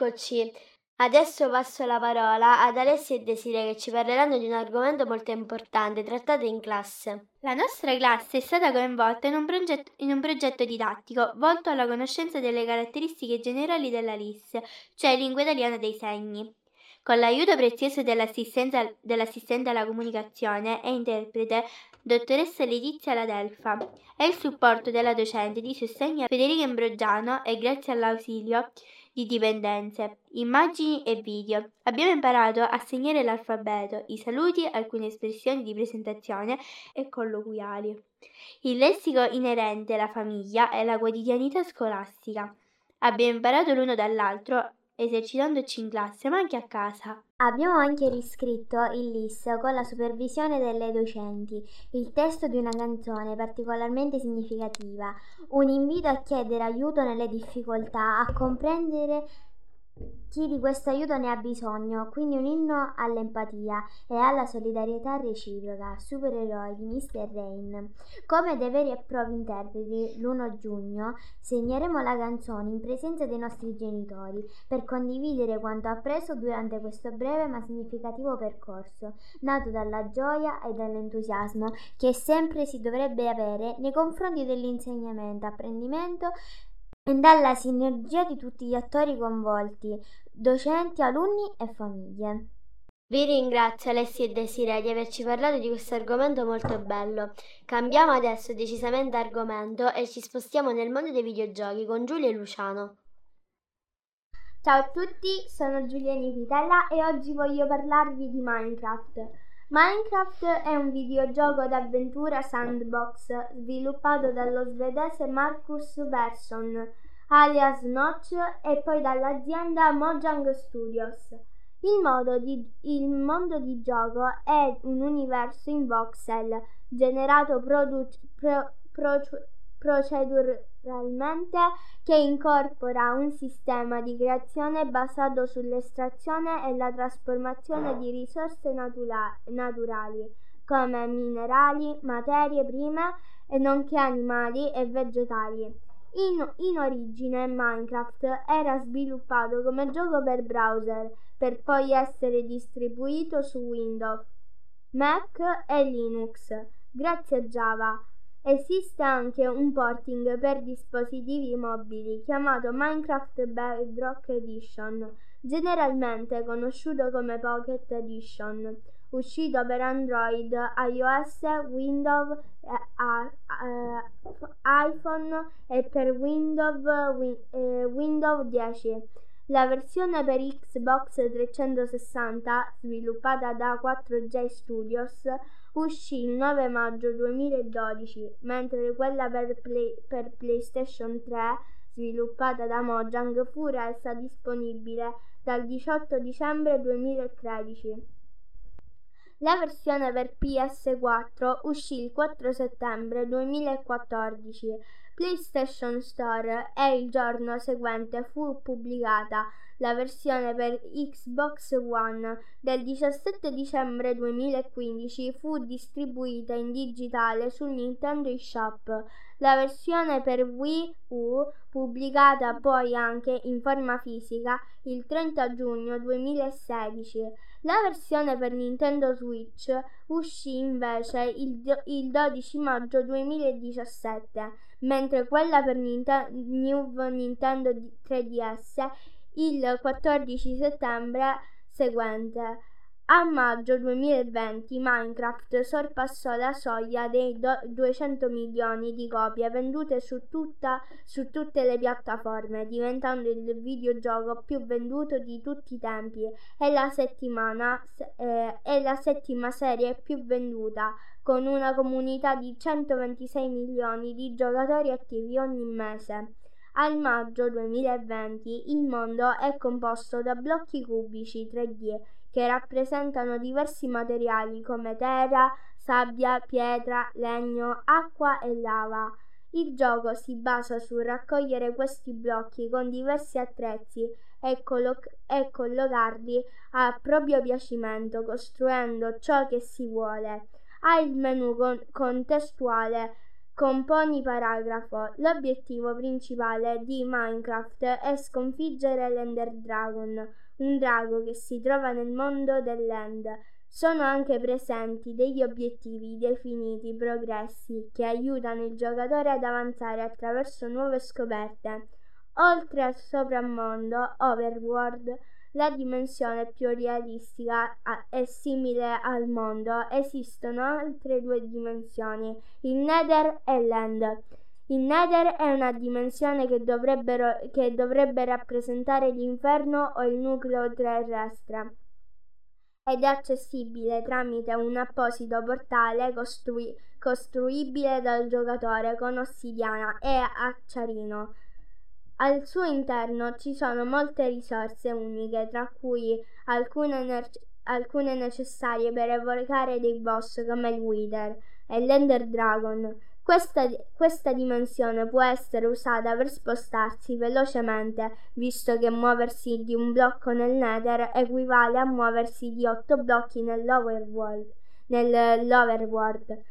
Speaker 3: Rieccoci. Adesso passo la parola ad Alessia e Desire che ci parleranno di un argomento molto importante trattato in classe. La nostra classe è stata coinvolta in un, progetto, in un progetto didattico volto alla conoscenza delle caratteristiche generali della LIS, cioè lingua italiana dei segni. Con l'aiuto prezioso dell'assistente alla comunicazione e interprete dottoressa Letizia Ladelfa e il supporto della docente di sostegno Federica Imbrogiano e grazie all'ausilio di dipendenze, immagini e video. Abbiamo imparato a segnare l'alfabeto, i saluti, alcune espressioni di presentazione e colloquiali, il lessico inerente alla famiglia e alla quotidianità scolastica. Abbiamo imparato l'uno dall'altro esercitandoci in classe ma anche a casa.
Speaker 31: Abbiamo anche riscritto il LIS con la supervisione delle docenti, il testo di una canzone particolarmente significativa, un invito a chiedere aiuto nelle difficoltà, a comprendere chi di questo aiuto ne ha bisogno, quindi un inno all'empatia e alla solidarietà reciproca, supereroi di Mr. Rain. Come dei veri e propri interpreti, l'1 giugno segneremo la canzone in presenza dei nostri genitori per condividere quanto appreso durante questo breve ma significativo percorso, nato dalla gioia e dall'entusiasmo che sempre si dovrebbe avere nei confronti dell'insegnamento, apprendimento e dalla sinergia di tutti gli attori coinvolti, docenti, alunni e famiglie.
Speaker 3: Vi ringrazio Alessia e Desiree di averci parlato di questo argomento molto bello. Cambiamo adesso decisamente argomento e ci spostiamo nel mondo dei videogiochi con Giulia e Luciano.
Speaker 32: Ciao a tutti, sono Giuliani Vitella e oggi voglio parlarvi di Minecraft. Minecraft è un videogioco d'avventura sandbox sviluppato dallo svedese Marcus Persson, alias Notch, e poi dall'azienda Mojang Studios. Il, di, il, mondo di gioco è un universo in voxel generato produ- pro- pro- proceduralmente che incorpora un sistema di creazione basato sull'estrazione e la trasformazione di risorse natura- naturali come minerali, materie prime e nonché animali e vegetali. In, in origine Minecraft era sviluppato come gioco per browser per poi essere distribuito su Windows, Mac e Linux grazie a Java. Esiste anche un porting per dispositivi mobili chiamato Minecraft Bedrock Edition, generalmente conosciuto come Pocket Edition, uscito per Android, iOS, Windows, iPhone e per Windows, win, Windows 10. La versione per Xbox 360, sviluppata da 4J Studios, uscì il 9 maggio 2012, mentre quella per, Play, per PlayStation 3, sviluppata da Mojang, fu resa disponibile dal 18 dicembre 2013. La versione per PS4 uscì il 4 settembre 2014 PlayStation Store e il giorno seguente fu pubblicata la versione per Xbox One del 17 dicembre 2015 fu distribuita in digitale sul Nintendo eShop. La versione per Wii U, pubblicata poi anche in forma fisica il 30 giugno 2016. La versione per Nintendo Switch uscì invece il, il 12 maggio 2017 mentre quella per Nintendo, New Nintendo 3DS il 14 settembre seguente. A maggio 2020 Minecraft sorpassò la soglia dei 200 milioni di copie vendute su, tutta, su, tutte le piattaforme, diventando il videogioco più venduto di tutti i tempi e la, eh, e la settima serie più venduta, con una comunità di 126 milioni di giocatori attivi ogni mese. Al maggio 2020 il mondo è composto da blocchi cubici 3D che rappresentano diversi materiali come terra, sabbia, pietra, legno, acqua e lava. Il gioco si basa su raccogliere questi blocchi con diversi attrezzi e, colloc- e collocarli a proprio piacimento, costruendo ciò che si vuole. Ha il menu con- contestuale Componi paragrafo. L'obiettivo principale di Minecraft è sconfiggere l'Ender Dragon, un drago che si trova nel mondo dell'End. Sono anche presenti degli obiettivi definiti progressi che aiutano il giocatore ad avanzare attraverso nuove scoperte. Oltre al soprammondo, Overworld, la dimensione più realistica è simile al mondo. Esistono altre due dimensioni, il Nether e l'End. Il Nether è una dimensione che, che dovrebbe rappresentare l'inferno o il nucleo terrestre ed è accessibile tramite un apposito portale costrui- costruibile dal giocatore con ossidiana e acciarino. Al suo interno ci sono molte risorse uniche, tra cui alcune, ner- alcune necessarie per evocare dei boss come il Wither e l'Ender Dragon. Questa, questa dimensione può essere usata per spostarsi velocemente, visto che muoversi di un blocco nel Nether equivale a muoversi di otto blocchi nell'Overworld. nell'overworld.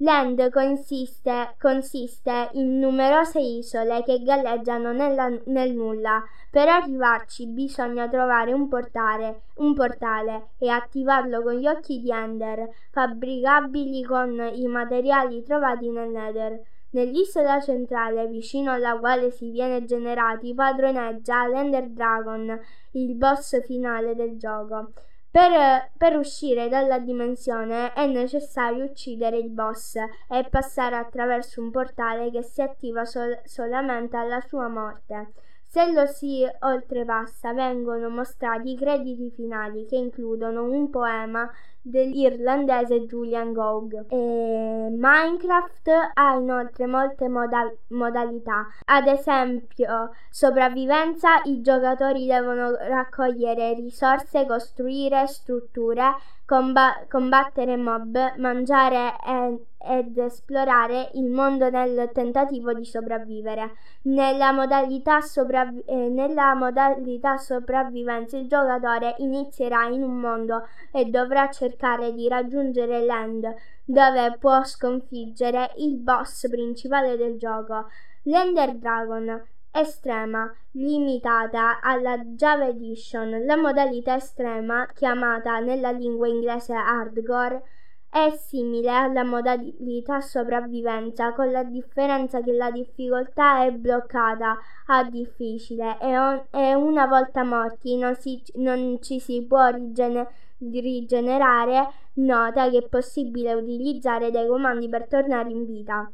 Speaker 32: L'End consiste, consiste, in numerose isole che galleggiano nella, nel nulla. Per arrivarci bisogna trovare un portale, un portale e attivarlo con gli occhi di Ender, fabbricabili con i materiali trovati nel Nether. Nell'isola centrale, vicino alla quale si viene generati, padroneggia l'Ender Dragon, il boss finale del gioco. Per, per, uscire dalla dimensione è necessario uccidere il boss e passare attraverso un portale che si attiva sol- solamente alla sua morte. Se lo si oltrepassa vengono mostrati i crediti finali che includono un poema dell'irlandese Julian Gog. E Minecraft ha inoltre molte moda- modalità, ad esempio sopravvivenza, i giocatori devono raccogliere risorse, costruire strutture, comba- combattere mob, mangiare e- ed esplorare il mondo nel tentativo di sopravvivere. Nella modalità, sopravvi- eh, nella modalità sopravvivenza il giocatore inizierà in un mondo e dovrà cercare di raggiungere l'end dove può sconfiggere il boss principale del gioco, l'Ender Dragon estrema, limitata alla Java Edition. La modalità estrema, chiamata nella lingua inglese hardcore, è simile alla modalità sopravvivenza, con la differenza che la difficoltà è bloccata a difficile e, on- e una volta morti non, si- non ci si può rigene- rigenerare. Nota che è possibile utilizzare dei comandi per tornare in vita.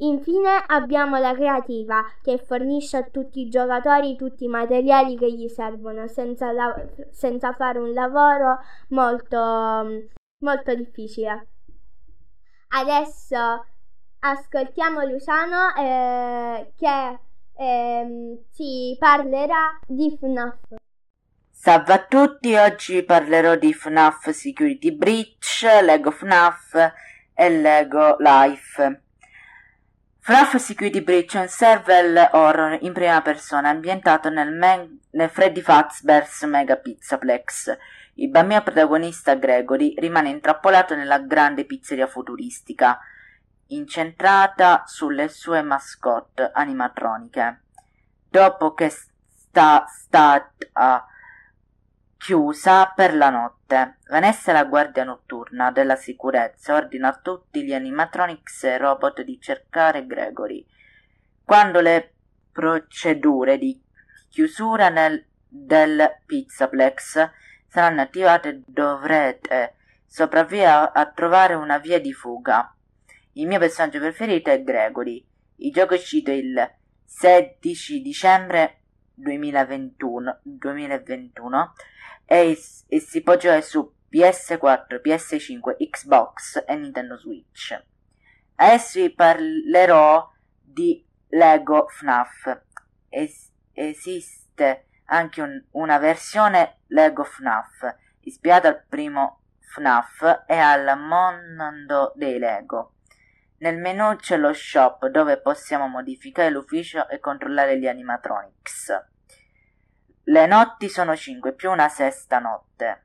Speaker 32: Infine abbiamo la creativa che fornisce a tutti i giocatori tutti i materiali che gli servono senza, la- senza fare un lavoro molto, molto difficile. Adesso ascoltiamo Luciano eh, che ehm, ci parlerà di FNAF.
Speaker 33: Salve a tutti, oggi parlerò di FNAF Security Breach, Lego FNAF e Lego Life. FNAF Security Breach è un survival horror in prima persona ambientato nel, me- nel Freddy Fazbear's Mega Pizzaplex. Il bambino protagonista Gregory rimane intrappolato nella grande pizzeria futuristica, incentrata sulle sue mascotte animatroniche. Dopo che sta stata chiusa per la notte, Vanessa, la guardia notturna della sicurezza, ordina a tutti gli animatronics e robot di cercare Gregory. Quando le procedure di chiusura nel, del Pizzaplex saranno attivate dovrete sopravvivere a trovare una via di fuga. Il mio personaggio preferito è Gregory. Il gioco è uscito il 16 dicembre 2021, 2021 e, e si può giocare su PS4, PS5, Xbox e Nintendo Switch. Adesso vi parlerò di Lego FNAF. Es- esiste anche un- una versione Lego FNAF ispirata al primo FNAF e al mondo dei Lego. Nel menu c'è lo shop dove possiamo modificare l'ufficio e controllare gli animatronics. Le notti sono 5 più una sesta notte.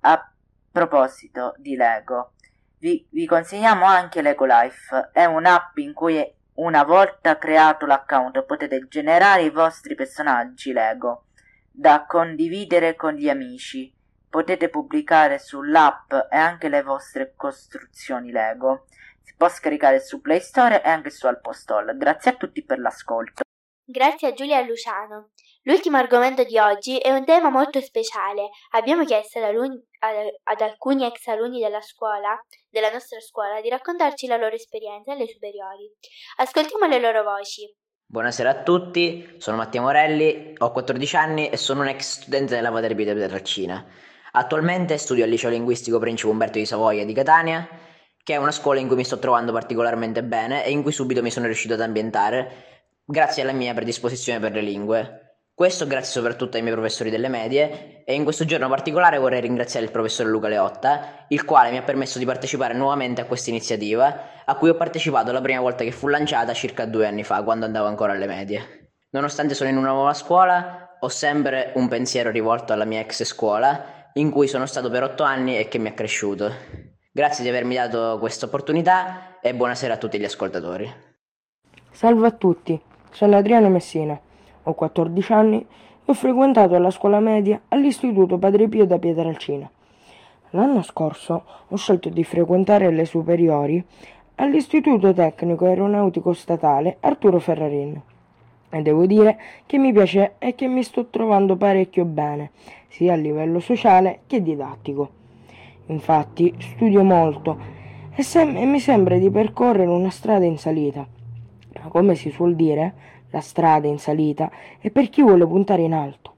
Speaker 33: A proposito di Lego, vi, vi consigliamo anche Lego Life. È un'app in cui una volta creato l'account potete generare i vostri personaggi Lego da condividere con gli amici. Potete pubblicare sull'app e anche le vostre costruzioni Lego. Si può scaricare su Play Store e anche su Alpostol. Grazie a tutti per l'ascolto.
Speaker 3: Grazie a Giulia Luciano. L'ultimo argomento di oggi è un tema molto speciale. Abbiamo chiesto ad, alun- ad- alcuni ex alunni della scuola, della nostra scuola, di raccontarci la loro esperienza alle superiori. Ascoltiamo le loro voci.
Speaker 34: Buonasera a tutti, sono Mattia Morelli, ho 14 anni e sono un ex studente della Paterpia di Pietrelcina. Attualmente studio al liceo linguistico Principe Umberto di Savoia di Catania, che è una scuola in cui mi sto trovando particolarmente bene e in cui subito mi sono riuscito ad ambientare grazie alla mia predisposizione per le lingue. Questo grazie soprattutto ai miei professori delle medie e in questo giorno particolare vorrei ringraziare il professore Luca Leotta, il quale mi ha permesso di partecipare nuovamente a questa iniziativa, a cui ho partecipato la prima volta che fu lanciata circa due anni fa, quando andavo ancora alle medie. Nonostante sono in una nuova scuola, ho sempre un pensiero rivolto alla mia ex scuola, in cui sono stato per otto anni e che mi ha cresciuto. Grazie di avermi dato questa opportunità e buonasera a tutti gli ascoltatori.
Speaker 35: Salve a tutti, sono Adriano Messina, ho 14 anni e ho frequentato la scuola media all'Istituto Padre Pio da Pietralcina. L'anno scorso ho scelto di frequentare le superiori all'Istituto Tecnico Aeronautico Statale Arturo Ferrarin. E devo dire che mi piace e che mi sto trovando parecchio bene, sia a livello sociale che didattico. Infatti studio molto e, sem- e mi sembra di percorrere una strada in salita. Ma come si suol dire, la strada in salita è per chi vuole puntare in alto.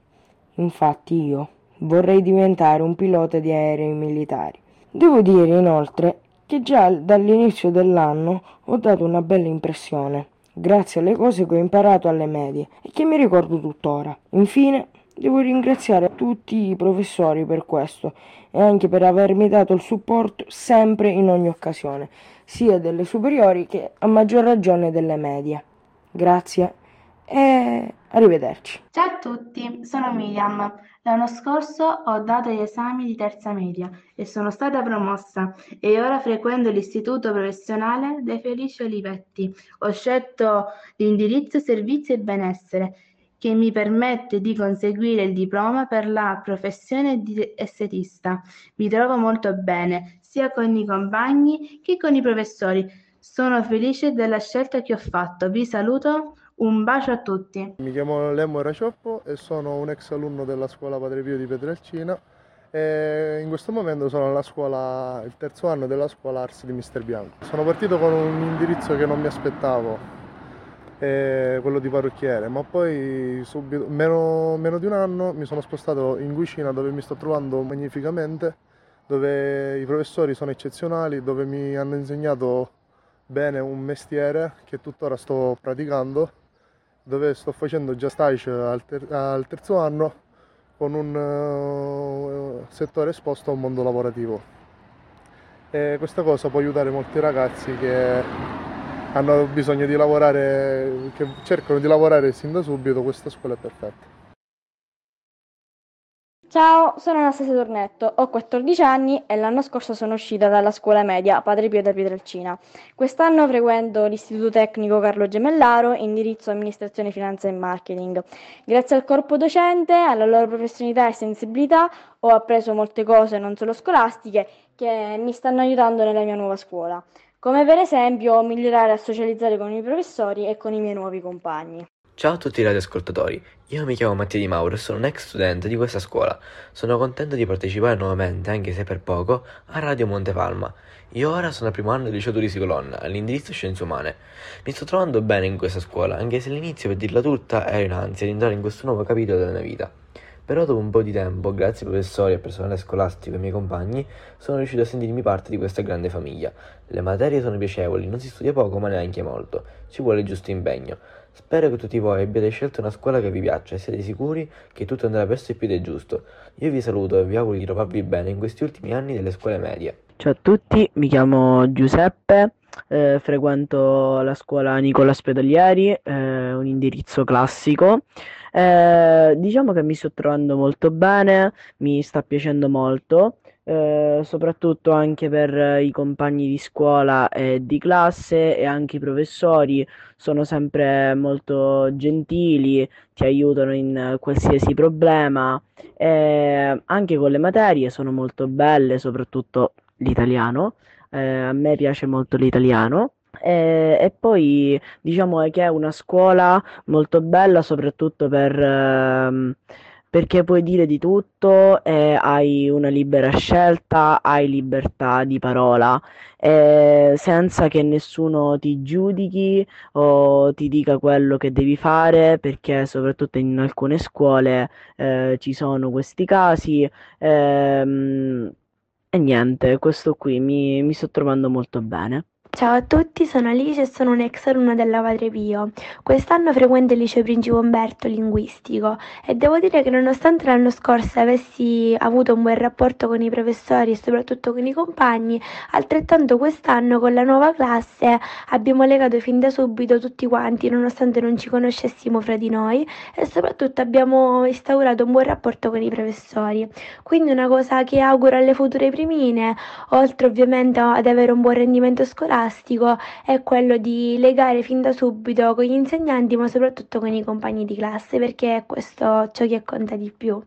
Speaker 35: Infatti io vorrei diventare un pilota di aerei militari. Devo dire inoltre che già dall'inizio dell'anno ho dato una bella impressione, grazie alle cose che ho imparato alle medie e che mi ricordo tuttora. Infine, devo ringraziare tutti i professori per questo e anche per avermi dato il supporto sempre in ogni occasione, sia delle superiori che a maggior ragione delle medie. Grazie e arrivederci.
Speaker 36: Ciao a tutti, sono Miriam. L'anno scorso ho dato gli esami di terza media e sono stata promossa e ora frequento l'istituto professionale dei Felici Olivetti. Ho scelto l'indirizzo servizi e benessere che mi permette di conseguire il diploma per la professione di estetista. Mi trovo molto bene, sia con i compagni che con i professori. Sono felice della scelta che ho fatto. Vi saluto, un bacio a tutti.
Speaker 37: Mi chiamo Lemmo Racioppo e sono un ex alunno della scuola Padre Pio di Pietrelcina e in questo momento sono alla scuola, il terzo anno della scuola Ars di Mister Bianco. Sono partito con un indirizzo che non mi aspettavo, eh, quello di parrucchiere, ma poi subito, meno, meno di un anno mi sono spostato in cucina dove mi sto trovando magnificamente, dove i professori sono eccezionali, dove mi hanno insegnato bene un mestiere che tuttora sto praticando dove sto facendo già stage al, ter- al terzo anno con un uh, settore esposto a un mondo lavorativo. E questa cosa può aiutare molti ragazzi che hanno bisogno di lavorare, che cercano di lavorare sin da subito, questa scuola è perfetta.
Speaker 30: Ciao, sono Anastasia Tornetto, ho 14 anni e l'anno scorso sono uscita dalla scuola media Padre Pio da Pietrelcina. Quest'anno frequento l'Istituto Tecnico Carlo Gemellaro, indirizzo Amministrazione, Finanza e Marketing. Grazie al corpo docente, alla loro professionalità e sensibilità ho appreso molte cose non solo scolastiche che mi stanno aiutando nella mia nuova scuola, come per esempio migliorare a socializzare con i professori e con i miei nuovi compagni.
Speaker 38: Ciao a tutti i radioascoltatori, io mi chiamo Mattia Di Mauro e sono un ex studente di questa scuola. Sono contento di partecipare nuovamente, anche se per poco, a Radio Montepalma. Io ora sono al primo anno del liceo Turisi Colonna, all'indirizzo Scienze Umane. Mi sto trovando bene in questa scuola, anche se all'inizio, per dirla tutta, ero in ansia di entrare in questo nuovo capitolo della mia vita. Però dopo un po' di tempo, grazie ai professori, al personale scolastico e ai miei compagni, sono riuscito a sentirmi parte di questa grande famiglia. Le materie sono piacevoli, non si studia poco ma neanche molto, ci vuole il giusto impegno. Spero che tutti voi abbiate scelto una scuola che vi piaccia e siate sicuri che tutto andrà verso il piede giusto. Io vi saluto e vi auguro di trovarvi bene in questi ultimi anni delle scuole medie.
Speaker 39: Ciao a tutti, mi chiamo Giuseppe, eh, frequento la scuola Nicola Spedalieri, eh, un indirizzo classico. Eh, diciamo che mi sto trovando molto bene, mi sta piacendo molto. Eh, soprattutto anche per i compagni di scuola e di classe e anche i professori sono sempre molto gentili, ti aiutano in qualsiasi problema e anche con le materie sono molto belle, soprattutto l'italiano. Eh, a me piace molto l'italiano. E, e, poi diciamo che è una scuola molto bella soprattutto per, ehm, perché puoi dire di tutto e hai una libera scelta, hai libertà di parola eh, senza che nessuno ti giudichi o ti dica quello che devi fare perché soprattutto in alcune scuole eh, ci sono questi casi ehm, e niente, questo qui mi, mi sto trovando molto bene.
Speaker 40: Ciao a tutti, sono Alice e sono un ex alunna della Padre Pio. Quest'anno frequento il liceo Principe Umberto linguistico e devo dire che nonostante l'anno scorso avessi avuto un buon rapporto con i professori e soprattutto con i compagni, altrettanto quest'anno con la nuova classe abbiamo legato fin da subito tutti quanti, nonostante non ci conoscessimo fra di noi e soprattutto abbiamo instaurato un buon rapporto con i professori. Quindi una cosa che auguro alle future primine, oltre ovviamente ad avere un buon rendimento scolastico, è quello di legare fin da subito con gli insegnanti, ma soprattutto con i compagni di classe, perché è questo ciò che conta di più.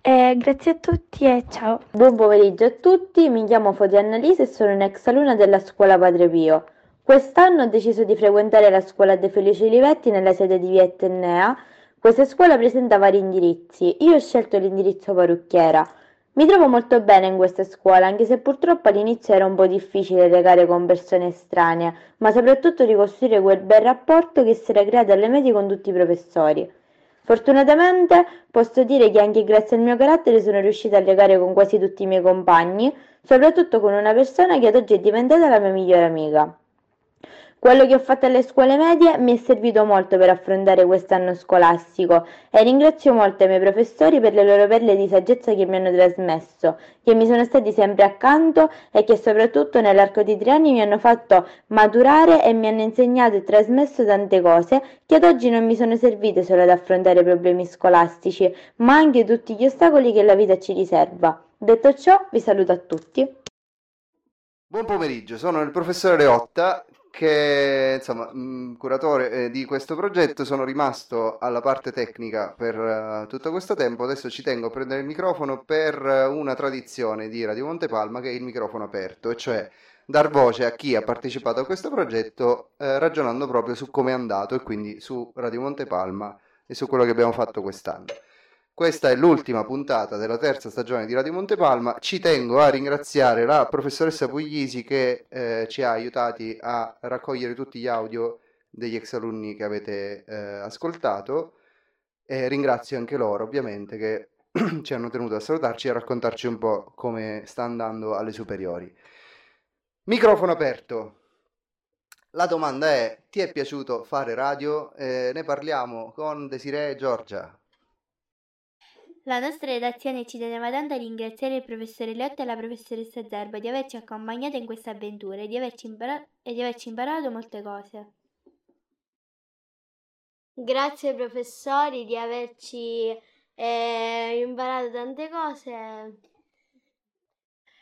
Speaker 40: Eh, grazie a tutti e ciao.
Speaker 36: Buon pomeriggio a tutti, mi chiamo Foti Annalisa e sono un'ex alunna della scuola Padre Pio. Quest'anno ho deciso di frequentare la scuola De Felici Olivetti nella sede di Via Etnea. Questa scuola presenta vari indirizzi. Io ho scelto l'indirizzo parrucchiera. Mi trovo molto bene in questa scuola, anche se purtroppo all'inizio era un po' difficile legare con persone estranee, ma soprattutto ricostruire quel bel rapporto che si era creato alle medie con tutti i professori. Fortunatamente posso dire che anche grazie al mio carattere sono riuscita a legare con quasi tutti i miei compagni, soprattutto con una persona che ad oggi è diventata la mia migliore amica. Quello che ho fatto alle scuole medie mi è servito molto per affrontare quest'anno scolastico e ringrazio molto i miei professori per le loro perle di saggezza che mi hanno trasmesso, che mi sono stati sempre accanto e che soprattutto nell'arco di tre anni mi hanno fatto maturare e mi hanno insegnato e trasmesso tante cose che ad oggi non mi sono servite solo ad affrontare problemi scolastici, ma anche tutti gli ostacoli che la vita ci riserva. Detto ciò, vi saluto a tutti.
Speaker 35: Buon pomeriggio, sono il professore Leotta che insomma, mh, curatore eh, di questo progetto, sono rimasto alla parte tecnica per uh, tutto questo tempo, adesso ci tengo a prendere il microfono per uh, una tradizione di Radio Montepalma che è il microfono aperto, e cioè dar voce a chi ha partecipato a questo progetto eh, ragionando proprio su come è andato e quindi su Radio Montepalma e su quello che abbiamo fatto quest'anno. Questa è l'ultima puntata della terza stagione di Radio Montepalma. Ci tengo a ringraziare la professoressa Puglisi che eh, ci ha aiutati a raccogliere tutti gli audio degli ex alunni che avete eh, ascoltato e ringrazio anche loro ovviamente che ci hanno tenuto a salutarci e a raccontarci un po' come sta andando alle superiori. Microfono aperto. La domanda è: ti è piaciuto fare radio? Eh, ne parliamo con Desiree Giorgia.
Speaker 3: La nostra redazione ci teneva tanto a ringraziare il professore Leotta e la professoressa Zerba di averci accompagnato in questa avventura e di averci, impara- e di averci imparato molte cose.
Speaker 25: Grazie professori di averci eh, imparato tante cose.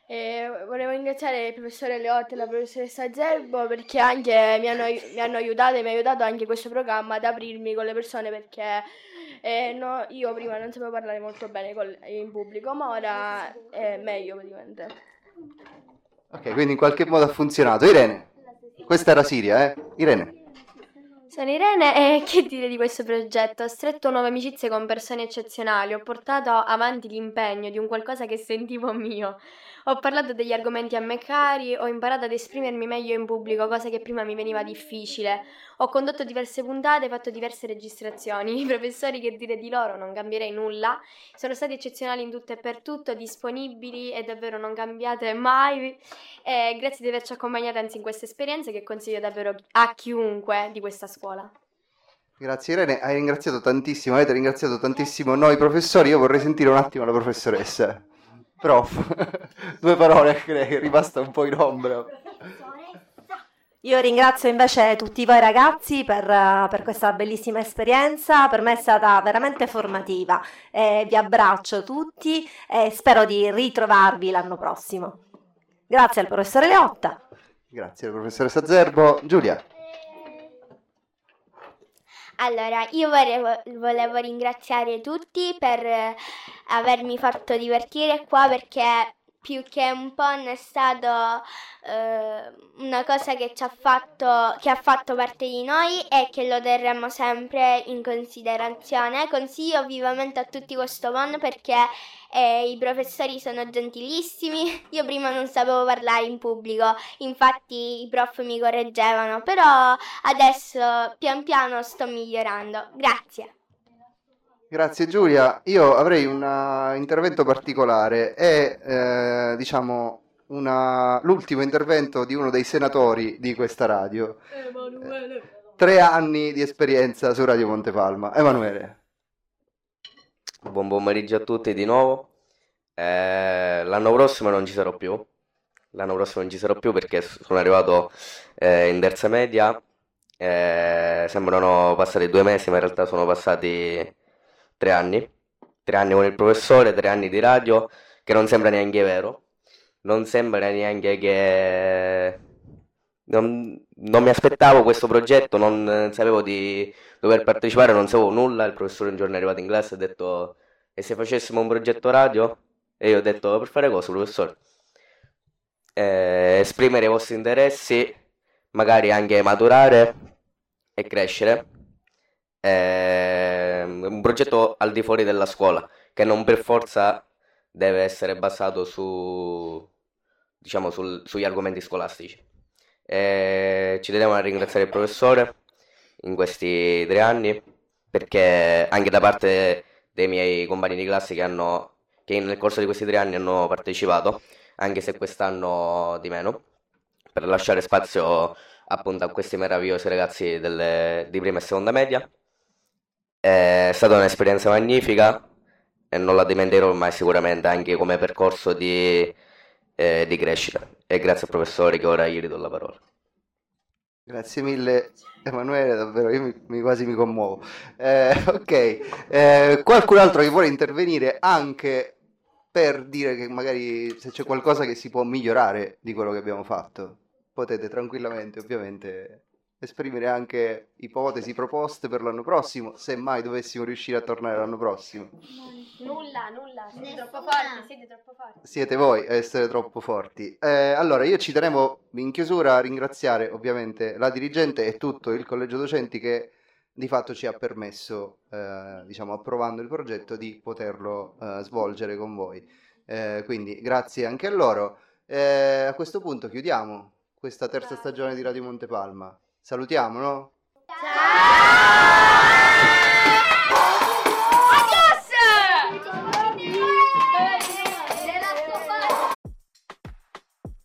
Speaker 6: E volevo ringraziare il professore Leotti e la professoressa Zerbo perché anche mi hanno, mi hanno aiutato e mi ha aiutato anche questo programma ad aprirmi con le persone perché eh, no, io prima non sapevo parlare molto bene col, in pubblico, ma ora è meglio praticamente.
Speaker 35: Ok, quindi in qualche modo ha funzionato. Irene, questa era Siria, eh? Irene.
Speaker 18: Sono Irene e che dire di questo progetto? Ho stretto nuove amicizie con persone eccezionali, ho portato avanti l'impegno di un qualcosa che sentivo mio. Ho parlato degli argomenti a me cari, ho imparato ad esprimermi meglio in pubblico, cosa che prima mi veniva difficile. Ho condotto diverse puntate, fatto diverse registrazioni. I professori, che dire di loro, non cambierei nulla. Sono stati eccezionali in tutto e per tutto, disponibili e davvero non cambiate mai. E grazie di averci accompagnati anzi in questa esperienza che consiglio davvero a chiunque di questa scuola.
Speaker 35: Grazie Irene, hai ringraziato tantissimo, avete ringraziato tantissimo noi professori, io vorrei sentire un attimo la professoressa. Prof, due parole che è rimasta un po' in ombra.
Speaker 41: Io ringrazio invece tutti voi ragazzi per, uh, per, questa bellissima esperienza, per me è stata veramente formativa. Eh, vi abbraccio tutti e spero di ritrovarvi l'anno prossimo. Grazie al professore Leotta.
Speaker 35: Grazie alla professoressa Zerbo. Giulia.
Speaker 25: Allora, io volevo, volevo ringraziare tutti per eh, avermi fatto divertire qua perché più che un PON è stato eh, una cosa che fatto, che ha fatto parte di noi e che lo terremo sempre in considerazione. Consiglio vivamente a tutti questo PON perché eh, i professori sono gentilissimi. Io prima non sapevo parlare in pubblico, infatti i prof mi correggevano, però adesso pian piano sto migliorando. Grazie.
Speaker 35: Grazie Giulia, io avrei un uh, intervento particolare e eh, diciamo una- l'ultimo intervento di uno dei senatori di questa radio. Tre anni di esperienza su Radio Montepalma. Emanuele.
Speaker 38: Buon pomeriggio a tutti di nuovo. Eh, l'anno prossimo non ci sarò più. L'anno prossimo non ci sarò più perché sono arrivato eh, in terza media. Eh, sembrano passati due mesi, ma in realtà sono passati tre anni. Tre anni con il professore, tre anni di radio, che non sembra neanche vero. Non sembra neanche che... Non, non mi aspettavo questo progetto, non sapevo di dover partecipare, non sapevo nulla. Il professore un giorno è arrivato in classe e ha detto: E se facessimo un progetto radio? E io ho detto: Per fare cosa, professore? Eh, esprimere i vostri interessi, magari anche maturare e crescere. Eh, un progetto al di fuori della scuola, che non per forza deve essere basato su, diciamo, sul- sugli argomenti scolastici. Eh, ci teniamo a ringraziare il professore in questi tre anni, perché anche da parte dei miei compagni di classe che hanno, che nel corso di questi tre anni hanno partecipato, anche se quest'anno di meno, per lasciare spazio appunto a questi meravigliosi ragazzi delle- di prima e seconda media. È stata un'esperienza magnifica e non la dimenticherò mai sicuramente anche come percorso di, eh, di crescita. E grazie al professore che ora gli ridò la parola.
Speaker 35: Grazie mille Emanuele, davvero io mi, mi- quasi mi commuovo. Eh, ok, Eh, qualcun altro che vuole intervenire anche per dire che magari se c'è qualcosa che si può migliorare di quello che abbiamo fatto, potete tranquillamente ovviamente esprimere anche ipotesi, proposte per l'anno prossimo, se mai dovessimo riuscire a tornare l'anno prossimo.
Speaker 18: Nulla, nulla, siete troppo forti, siete troppo forti.
Speaker 35: Siete voi a essere troppo forti. Eh, allora, io ci tenevo in chiusura a ringraziare ovviamente la dirigente e tutto il collegio docenti che di fatto ci ha permesso, eh, diciamo, approvando il progetto, di poterlo eh, svolgere con voi. Eh, quindi grazie anche a loro. Eh, a questo punto chiudiamo questa terza stagione di Radio Montepalma. Salutiamo, no?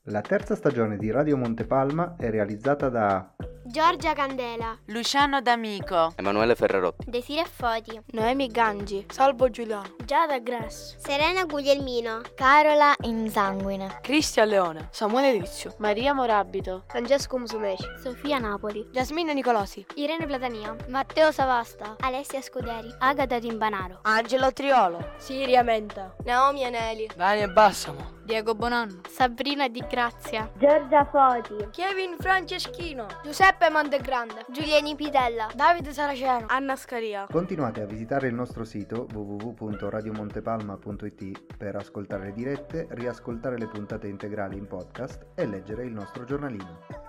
Speaker 35: La terza stagione di Radio Montepalma è realizzata da
Speaker 25: Giorgia Candela,
Speaker 30: Luciano D'Amico,
Speaker 38: Emanuele Ferrarotti.
Speaker 25: Desire Foti,
Speaker 6: Noemi Gangi, Salvo Giuliano,
Speaker 25: Giada Grass,
Speaker 31: Serena Guglielmino,
Speaker 25: Carola Insanguine,
Speaker 6: Cristian Leone, Samuele Rizio,
Speaker 18: Maria Morabito,
Speaker 6: Francesco Musumeci,
Speaker 25: Sofia Napoli,
Speaker 6: Giasmina Nicolosi,
Speaker 25: Irene Platania, Matteo Savasta, Alessia Scuderi, Agata Timbanaro,
Speaker 6: Angelo Triolo,
Speaker 18: Siria Menta,
Speaker 6: Naomi Aneli,
Speaker 42: Daniel Bassamo.
Speaker 6: Diego Bonanno,
Speaker 25: Sabrina Di Grazia,
Speaker 31: Giorgia Foti,
Speaker 6: Kevin Franceschino, Giuseppe Montegrande,
Speaker 25: Giuliani Pitella,
Speaker 6: Davide Saraceno, Anna Scaria.
Speaker 35: Continuate a visitare il nostro sito www.radiomontepalma.it per ascoltare le dirette, riascoltare le puntate integrali in podcast e leggere il nostro giornalino.